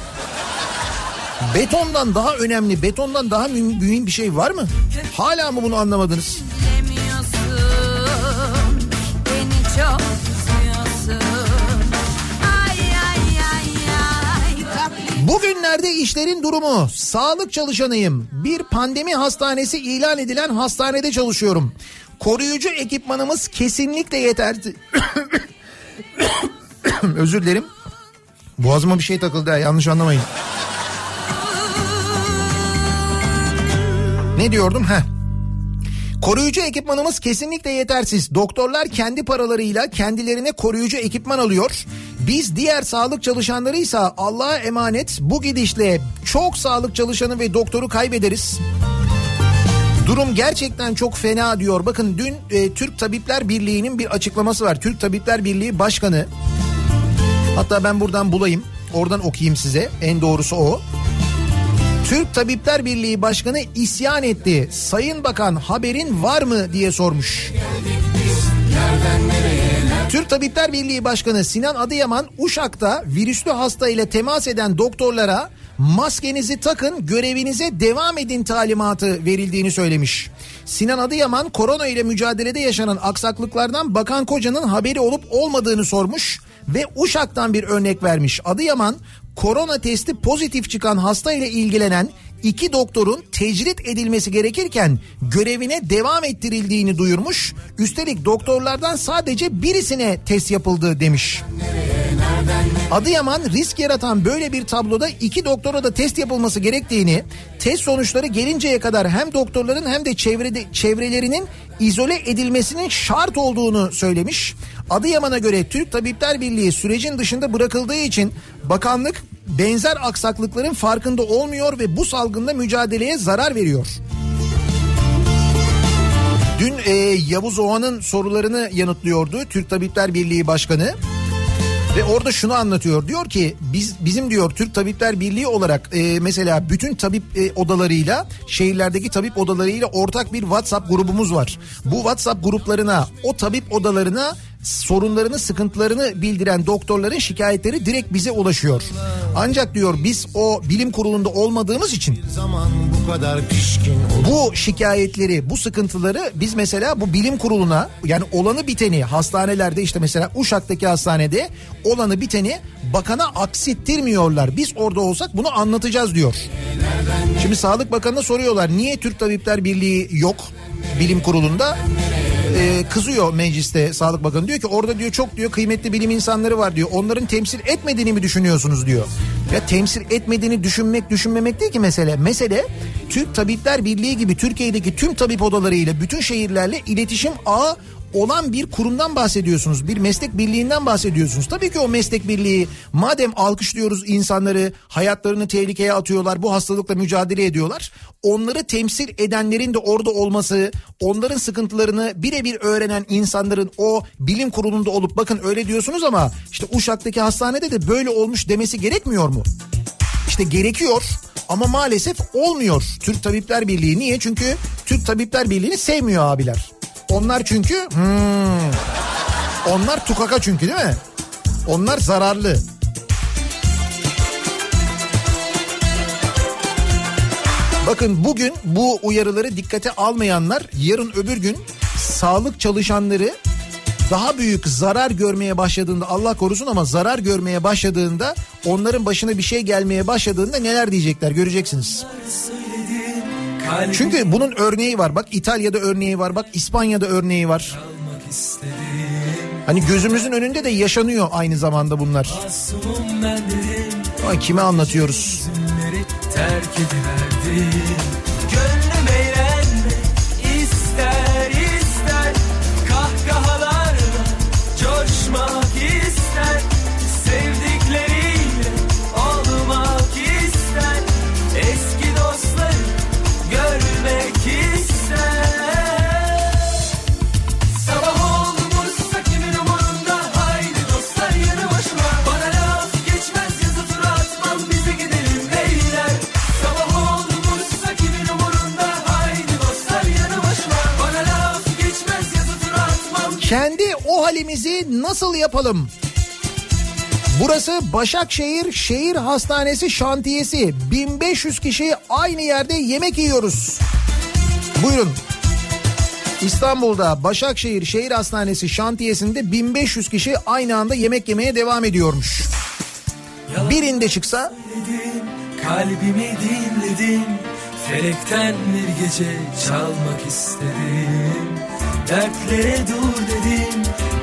Betondan daha önemli, betondan daha mü- mühim bir şey var mı? Hala mı bunu anlamadınız? Beni çok Bugünlerde işlerin durumu. Sağlık çalışanıyım. Bir pandemi hastanesi ilan edilen hastanede çalışıyorum. Koruyucu ekipmanımız kesinlikle yeterli. <coughs> Özür dilerim. Boğazıma bir şey takıldı ha, yanlış anlamayın. Ne diyordum? Heh. Koruyucu ekipmanımız kesinlikle yetersiz. Doktorlar kendi paralarıyla kendilerine koruyucu ekipman alıyor. Biz diğer sağlık çalışanlarıysa Allah'a emanet bu gidişle çok sağlık çalışanı ve doktoru kaybederiz. Durum gerçekten çok fena diyor. Bakın dün e, Türk Tabipler Birliği'nin bir açıklaması var. Türk Tabipler Birliği Başkanı hatta ben buradan bulayım oradan okuyayım size en doğrusu o. Türk Tabipler Birliği Başkanı isyan etti. Sayın Bakan haberin var mı diye sormuş. Türk Tabipler Birliği Başkanı Sinan Adıyaman Uşak'ta virüslü hasta ile temas eden doktorlara maskenizi takın görevinize devam edin talimatı verildiğini söylemiş. Sinan Adıyaman korona ile mücadelede yaşanan aksaklıklardan Bakan Koca'nın haberi olup olmadığını sormuş ve Uşak'tan bir örnek vermiş. Adıyaman korona testi pozitif çıkan hasta ile ilgilenen iki doktorun tecrit edilmesi gerekirken görevine devam ettirildiğini duyurmuş. Üstelik doktorlardan sadece birisine test yapıldı demiş. Adıyaman risk yaratan böyle bir tabloda iki doktora da test yapılması gerektiğini, test sonuçları gelinceye kadar hem doktorların hem de çevrede, çevrelerinin izole edilmesinin şart olduğunu söylemiş. Adıyaman'a göre Türk Tabipler Birliği sürecin dışında bırakıldığı için bakanlık benzer aksaklıkların farkında olmuyor ve bu salgında mücadeleye zarar veriyor. Dün e, Yavuz Oğan'ın sorularını yanıtlıyordu Türk Tabipler Birliği Başkanı. Ve orada şunu anlatıyor. Diyor ki biz bizim diyor Türk Tabipler Birliği olarak e, mesela bütün tabip e, odalarıyla şehirlerdeki tabip odalarıyla ortak bir WhatsApp grubumuz var. Bu WhatsApp gruplarına o tabip odalarına sorunlarını sıkıntılarını bildiren doktorların şikayetleri direkt bize ulaşıyor. Ancak diyor biz o bilim kurulunda olmadığımız için bu kadar şikayetleri, bu sıkıntıları biz mesela bu bilim kuruluna yani olanı biteni hastanelerde işte mesela Uşak'taki hastanede olanı biteni bakana aksittirmiyorlar. Biz orada olsak bunu anlatacağız diyor. Şimdi Sağlık Bakanı'na soruyorlar niye Türk Tabipler Birliği yok bilim kurulunda? Ee, kızıyor mecliste Sağlık Bakanı diyor ki orada diyor çok diyor kıymetli bilim insanları var diyor. Onların temsil etmediğini mi düşünüyorsunuz diyor. Ya temsil etmediğini düşünmek düşünmemek değil ki mesele. Mesele Türk Tabipler Birliği gibi Türkiye'deki tüm tabip odalarıyla bütün şehirlerle iletişim ağı olan bir kurumdan bahsediyorsunuz. Bir meslek birliğinden bahsediyorsunuz. Tabii ki o meslek birliği madem alkışlıyoruz insanları hayatlarını tehlikeye atıyorlar bu hastalıkla mücadele ediyorlar. Onları temsil edenlerin de orada olması onların sıkıntılarını birebir öğrenen insanların o bilim kurulunda olup bakın öyle diyorsunuz ama işte Uşak'taki hastanede de böyle olmuş demesi gerekmiyor mu? İşte gerekiyor ama maalesef olmuyor Türk Tabipler Birliği. Niye? Çünkü Türk Tabipler Birliği'ni sevmiyor abiler. Onlar çünkü hmm, onlar tukaka çünkü değil mi? Onlar zararlı. Bakın bugün bu uyarıları dikkate almayanlar yarın öbür gün sağlık çalışanları daha büyük zarar görmeye başladığında Allah korusun ama zarar görmeye başladığında onların başına bir şey gelmeye başladığında neler diyecekler göreceksiniz. Çünkü bunun örneği var. Bak İtalya'da örneği var. Bak İspanya'da örneği var. Hani gözümüzün önünde de yaşanıyor aynı zamanda bunlar. Ay kime anlatıyoruz? Terk ediverdi o halimizi nasıl yapalım? Burası Başakşehir Şehir Hastanesi şantiyesi. 1500 kişi aynı yerde yemek yiyoruz. Buyurun. İstanbul'da Başakşehir Şehir Hastanesi şantiyesinde 1500 kişi aynı anda yemek yemeye devam ediyormuş. Birinde çıksa Kalbimi dinledim Felekten bir gece çalmak istedim Dertlere dur dedim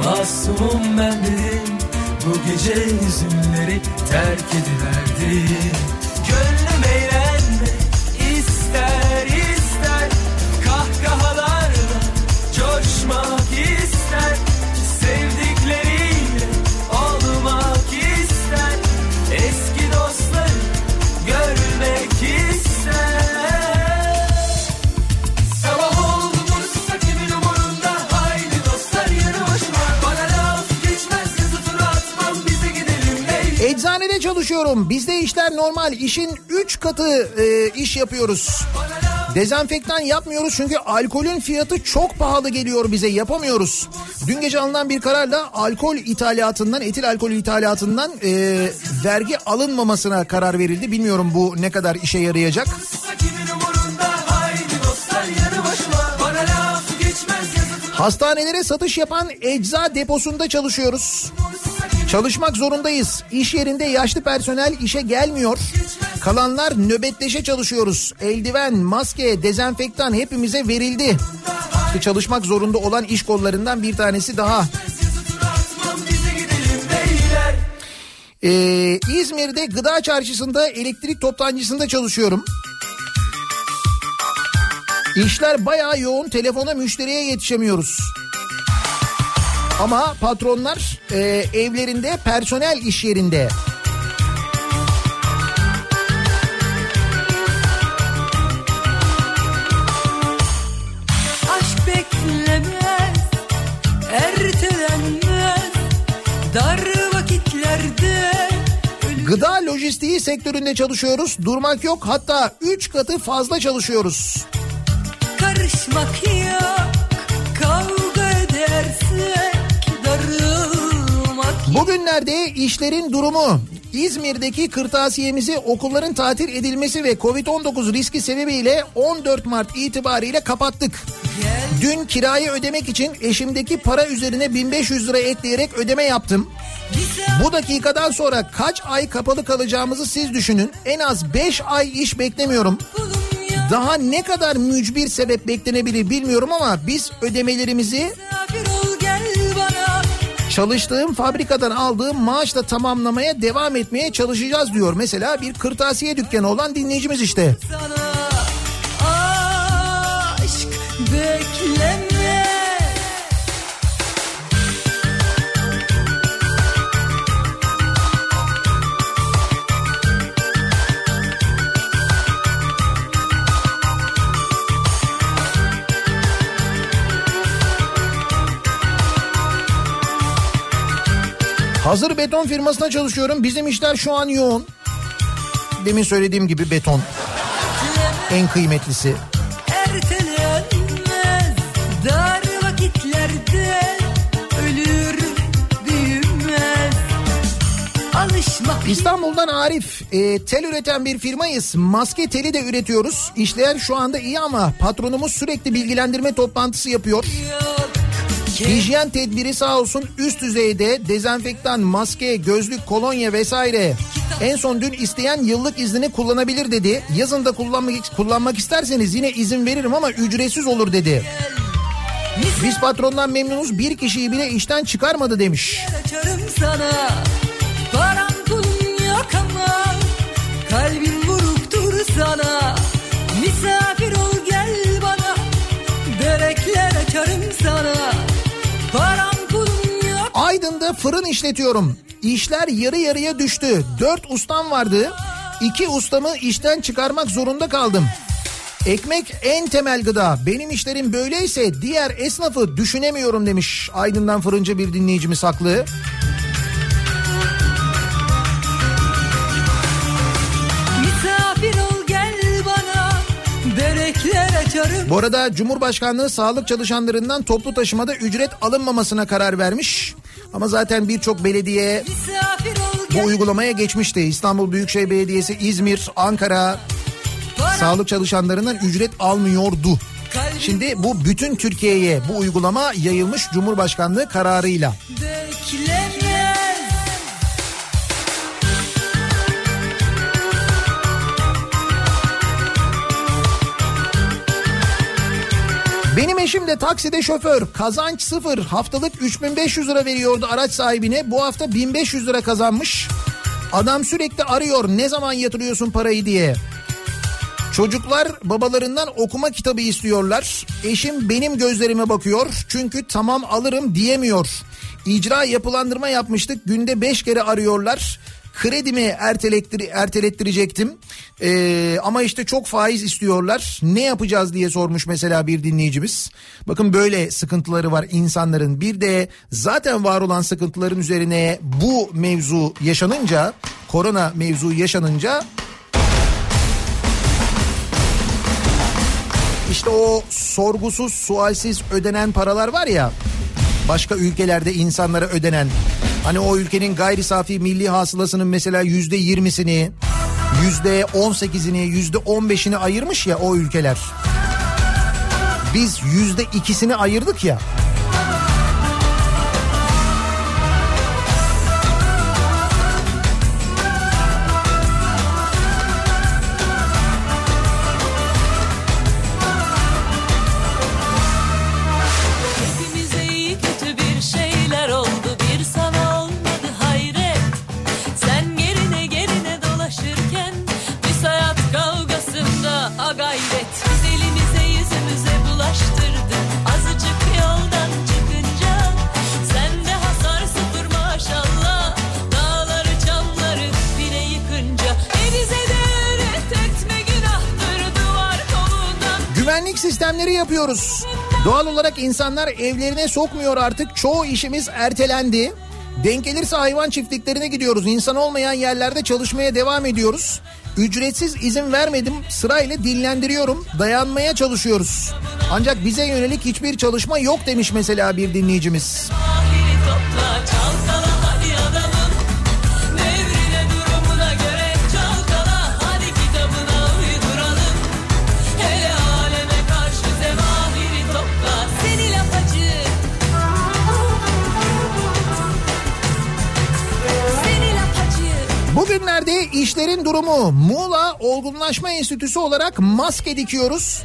Masumum ben dedim Bu gece hüzünleri terk ediverdim çalışıyorum. Bizde işler normal. İşin 3 katı e, iş yapıyoruz. Dezenfektan yapmıyoruz çünkü alkolün fiyatı çok pahalı geliyor bize yapamıyoruz. Dün gece alınan bir kararla alkol ithalatından, etil alkol ithalatından e, vergi alınmamasına karar verildi. Bilmiyorum bu ne kadar işe yarayacak. Hastanelere satış yapan ecza deposunda çalışıyoruz. Çalışmak zorundayız. İş yerinde yaşlı personel işe gelmiyor. Kalanlar nöbetleşe çalışıyoruz. Eldiven, maske, dezenfektan hepimize verildi. İşte çalışmak zorunda olan iş kollarından bir tanesi daha. Ee, İzmir'de gıda çarşısında elektrik toptancısında çalışıyorum. İşler bayağı yoğun. Telefona müşteriye yetişemiyoruz. Ama patronlar e, evlerinde personel iş yerinde. Gıda lojistiği sektöründe çalışıyoruz. Durmak yok. Hatta 3 katı fazla çalışıyoruz. karışmak yok, Bugünlerde işlerin durumu İzmir'deki kırtasiyemizi okulların tatil edilmesi ve Covid-19 riski sebebiyle 14 Mart itibariyle kapattık. Dün kirayı ödemek için eşimdeki para üzerine 1500 lira ekleyerek ödeme yaptım. Bu dakikadan sonra kaç ay kapalı kalacağımızı siz düşünün. En az 5 ay iş beklemiyorum. Daha ne kadar mücbir sebep beklenebilir bilmiyorum ama biz ödemelerimizi çalıştığım fabrikadan aldığım maaşla tamamlamaya devam etmeye çalışacağız diyor. Mesela bir kırtasiye dükkanı olan dinleyicimiz işte. sana Hazır beton firmasına çalışıyorum. Bizim işler şu an yoğun. Demin söylediğim gibi beton. En kıymetlisi. ertelenmez dar vakitlerde ölür büyümez alışmak İstanbul'dan Arif. E, tel üreten bir firmayız. Maske teli de üretiyoruz. İşler şu anda iyi ama patronumuz sürekli bilgilendirme toplantısı yapıyor. yok Hijyen tedbiri sağ olsun üst düzeyde dezenfektan, maske, gözlük, kolonya vesaire. En son dün isteyen yıllık iznini kullanabilir dedi. Yazın da kullanmak, kullanmak isterseniz yine izin veririm ama ücretsiz olur dedi. Biz patrondan memnunuz bir kişiyi bile işten çıkarmadı demiş. param pulum yok ama kalbim vuruktur sana Aydın'da fırın işletiyorum. İşler yarı yarıya düştü. Dört ustam vardı. İki ustamı işten çıkarmak zorunda kaldım. Ekmek en temel gıda. Benim işlerim böyleyse diğer esnafı düşünemiyorum demiş. Aydın'dan fırıncı bir dinleyicimiz haklı. Bu arada Cumhurbaşkanlığı sağlık çalışanlarından toplu taşımada ücret alınmamasına karar vermiş. Ama zaten birçok belediye bu uygulamaya geçmişti. İstanbul Büyükşehir Belediyesi, İzmir, Ankara sağlık çalışanlarından ücret almıyordu. Şimdi bu bütün Türkiye'ye bu uygulama yayılmış Cumhurbaşkanlığı kararıyla. beklemez. Benim eşim de takside şoför. Kazanç sıfır. Haftalık 3500 lira veriyordu araç sahibine. Bu hafta 1500 lira kazanmış. Adam sürekli arıyor ne zaman yatırıyorsun parayı diye. Çocuklar babalarından okuma kitabı istiyorlar. Eşim benim gözlerime bakıyor. Çünkü tamam alırım diyemiyor. İcra yapılandırma yapmıştık. Günde 5 kere arıyorlar. Kredimi ertelettir, ertelettirecektim. Ee, ama işte çok faiz istiyorlar. Ne yapacağız diye sormuş mesela bir dinleyicimiz. Bakın böyle sıkıntıları var insanların. Bir de zaten var olan sıkıntıların üzerine bu mevzu yaşanınca, korona mevzu yaşanınca İşte o sorgusuz sualsiz ödenen paralar var ya başka ülkelerde insanlara ödenen hani o ülkenin gayri safi milli hasılasının mesela yüzde yirmisini yüzde on sekizini yüzde on beşini ayırmış ya o ülkeler. Biz yüzde ikisini ayırdık ya Sistemleri yapıyoruz. Doğal olarak insanlar evlerine sokmuyor artık. Çoğu işimiz ertelendi. Denk gelirse hayvan çiftliklerine gidiyoruz. İnsan olmayan yerlerde çalışmaya devam ediyoruz. Ücretsiz izin vermedim. Sırayla dinlendiriyorum. Dayanmaya çalışıyoruz. Ancak bize yönelik hiçbir çalışma yok demiş mesela bir dinleyicimiz. Topla çalkala Bugünlerde işlerin durumu Muğla Olgunlaşma Enstitüsü olarak maske dikiyoruz.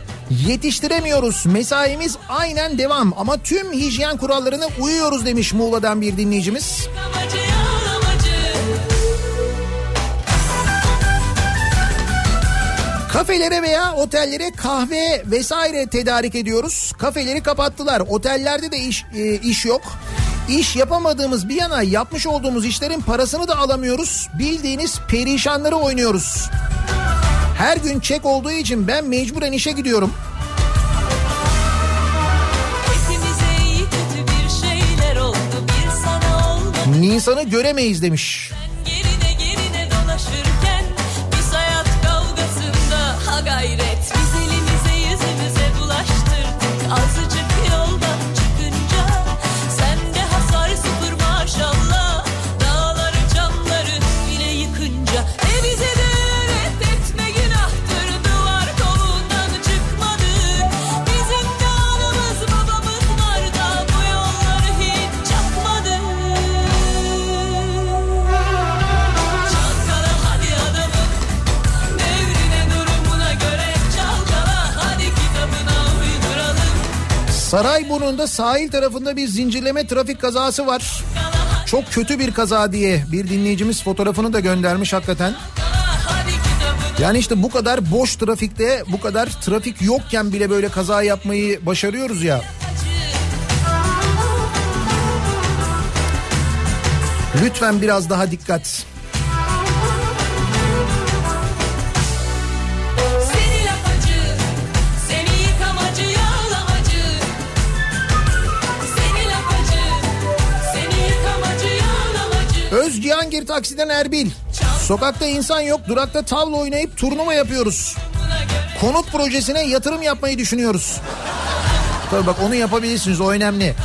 Yetiştiremiyoruz. Mesaimiz aynen devam ama tüm hijyen kurallarına uyuyoruz demiş Muğla'dan bir dinleyicimiz. Kafelere veya otellere kahve vesaire tedarik ediyoruz. Kafeleri kapattılar. Otellerde de iş e, iş yok. İş yapamadığımız bir yana yapmış olduğumuz işlerin parasını da alamıyoruz. Bildiğiniz perişanları oynuyoruz. Her gün çek olduğu için ben mecburen işe gidiyorum. Nisan'ı göremeyiz demiş. Sarayburnu'nda sahil tarafında bir zincirleme trafik kazası var. Çok kötü bir kaza diye bir dinleyicimiz fotoğrafını da göndermiş hakikaten. Yani işte bu kadar boş trafikte bu kadar trafik yokken bile böyle kaza yapmayı başarıyoruz ya. Lütfen biraz daha dikkat. Öz Cihangir taksiden Erbil. Sokakta insan yok durakta tavla oynayıp turnuva yapıyoruz. Konut projesine yatırım yapmayı düşünüyoruz. Tabii bak onu yapabilirsiniz o önemli.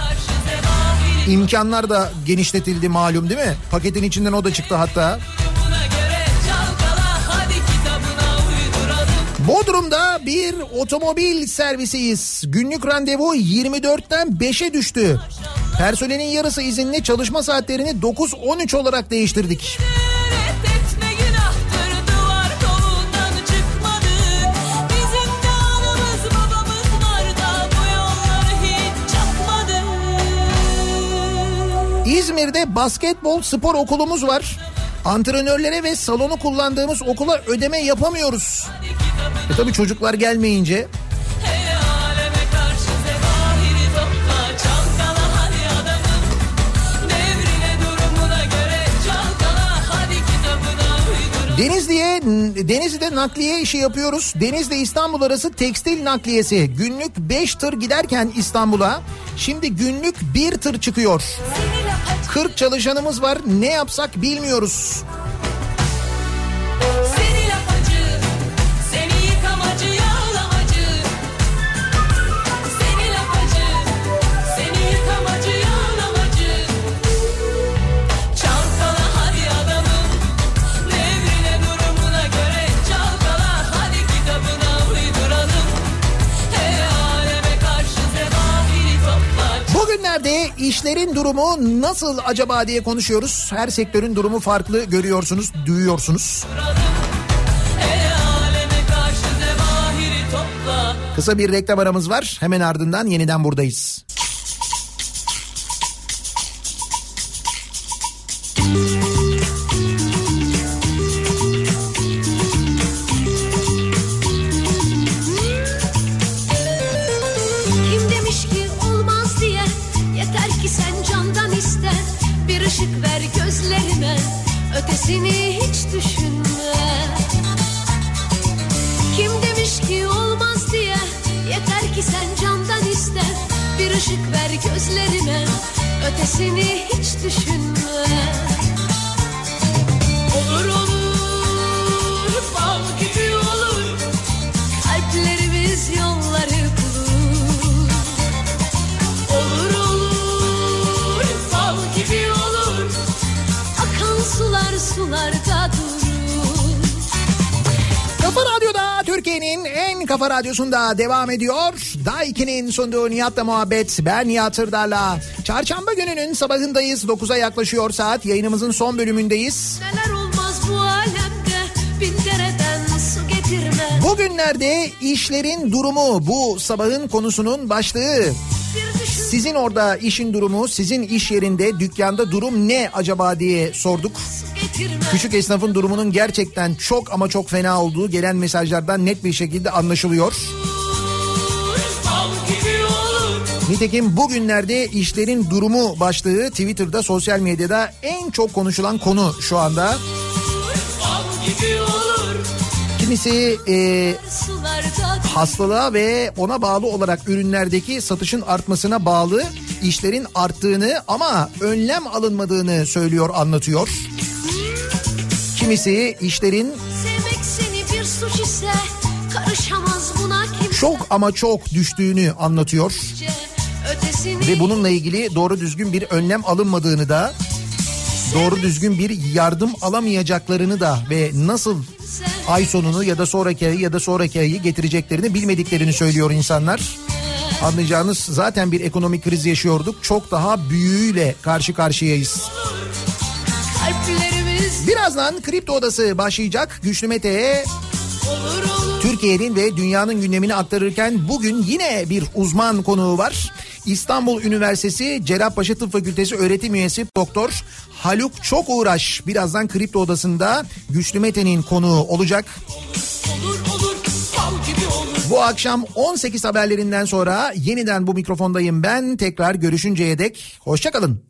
İmkanlar da genişletildi malum değil mi? Paketin içinden o da çıktı hatta. Bodrum'da bir otomobil servisiyiz. Günlük randevu 24'ten 5'e düştü. Personelin yarısı izinli çalışma saatlerini 9-13 olarak değiştirdik. İzmir'de basketbol spor okulumuz var. Antrenörlere ve salonu kullandığımız okula ödeme yapamıyoruz. E tabi çocuklar gelmeyince Denizli'ye Denizli'de nakliye işi yapıyoruz. Denizli İstanbul arası tekstil nakliyesi. Günlük 5 tır giderken İstanbul'a şimdi günlük 1 tır çıkıyor. 40 çalışanımız var. Ne yapsak bilmiyoruz. Bugünlerde işlerin durumu nasıl acaba diye konuşuyoruz. Her sektörün durumu farklı görüyorsunuz, duyuyorsunuz. Kısa bir reklam aramız var. Hemen ardından yeniden buradayız. Radyosunda devam ediyor. Daiki'nin sunduğu Nihat'la muhabbet. Ben Nihat Hırdar'la. Çarşamba gününün sabahındayız. 9'a yaklaşıyor saat. Yayınımızın son bölümündeyiz. Neler olmaz bu alemde Bin dereden su getirme Bugünlerde işlerin durumu bu sabahın konusunun başlığı. Sizin orada işin durumu, sizin iş yerinde, dükkanda durum ne acaba diye sorduk. Küçük esnafın durumunun gerçekten çok ama çok fena olduğu gelen mesajlardan net bir şekilde anlaşılıyor. Nitekim bugünlerde işlerin durumu başlığı Twitter'da, sosyal medyada en çok konuşulan konu şu anda. Kimisi e, hastalığa ve ona bağlı olarak ürünlerdeki satışın artmasına bağlı işlerin arttığını ama önlem alınmadığını söylüyor, anlatıyor. Buna kimse çok ama çok düştüğünü anlatıyor. Ve bununla ilgili doğru düzgün bir önlem alınmadığını da doğru düzgün bir yardım alamayacaklarını da ve nasıl ay sonunu ya da sonraki ayı ya da sonraki ayı getireceklerini bilmediklerini söylüyor insanlar. Anlayacağınız zaten bir ekonomik kriz yaşıyorduk. Çok daha büyüğüyle karşı karşıyayız. kalplerimiz Birazdan Kripto Odası başlayacak. Güçlü Mete'ye Türkiye'nin ve dünyanın gündemini aktarırken bugün yine bir uzman konuğu var. İstanbul Üniversitesi Cerrahpaşa Tıp Fakültesi öğretim üyesi Doktor Haluk Çok Uğraş birazdan Kripto Odası'nda Güçlü Mete'nin konuğu olacak. Bu akşam 18 haberlerinden sonra yeniden bu mikrofondayım ben. Tekrar görüşünceye dek hoşçakalın.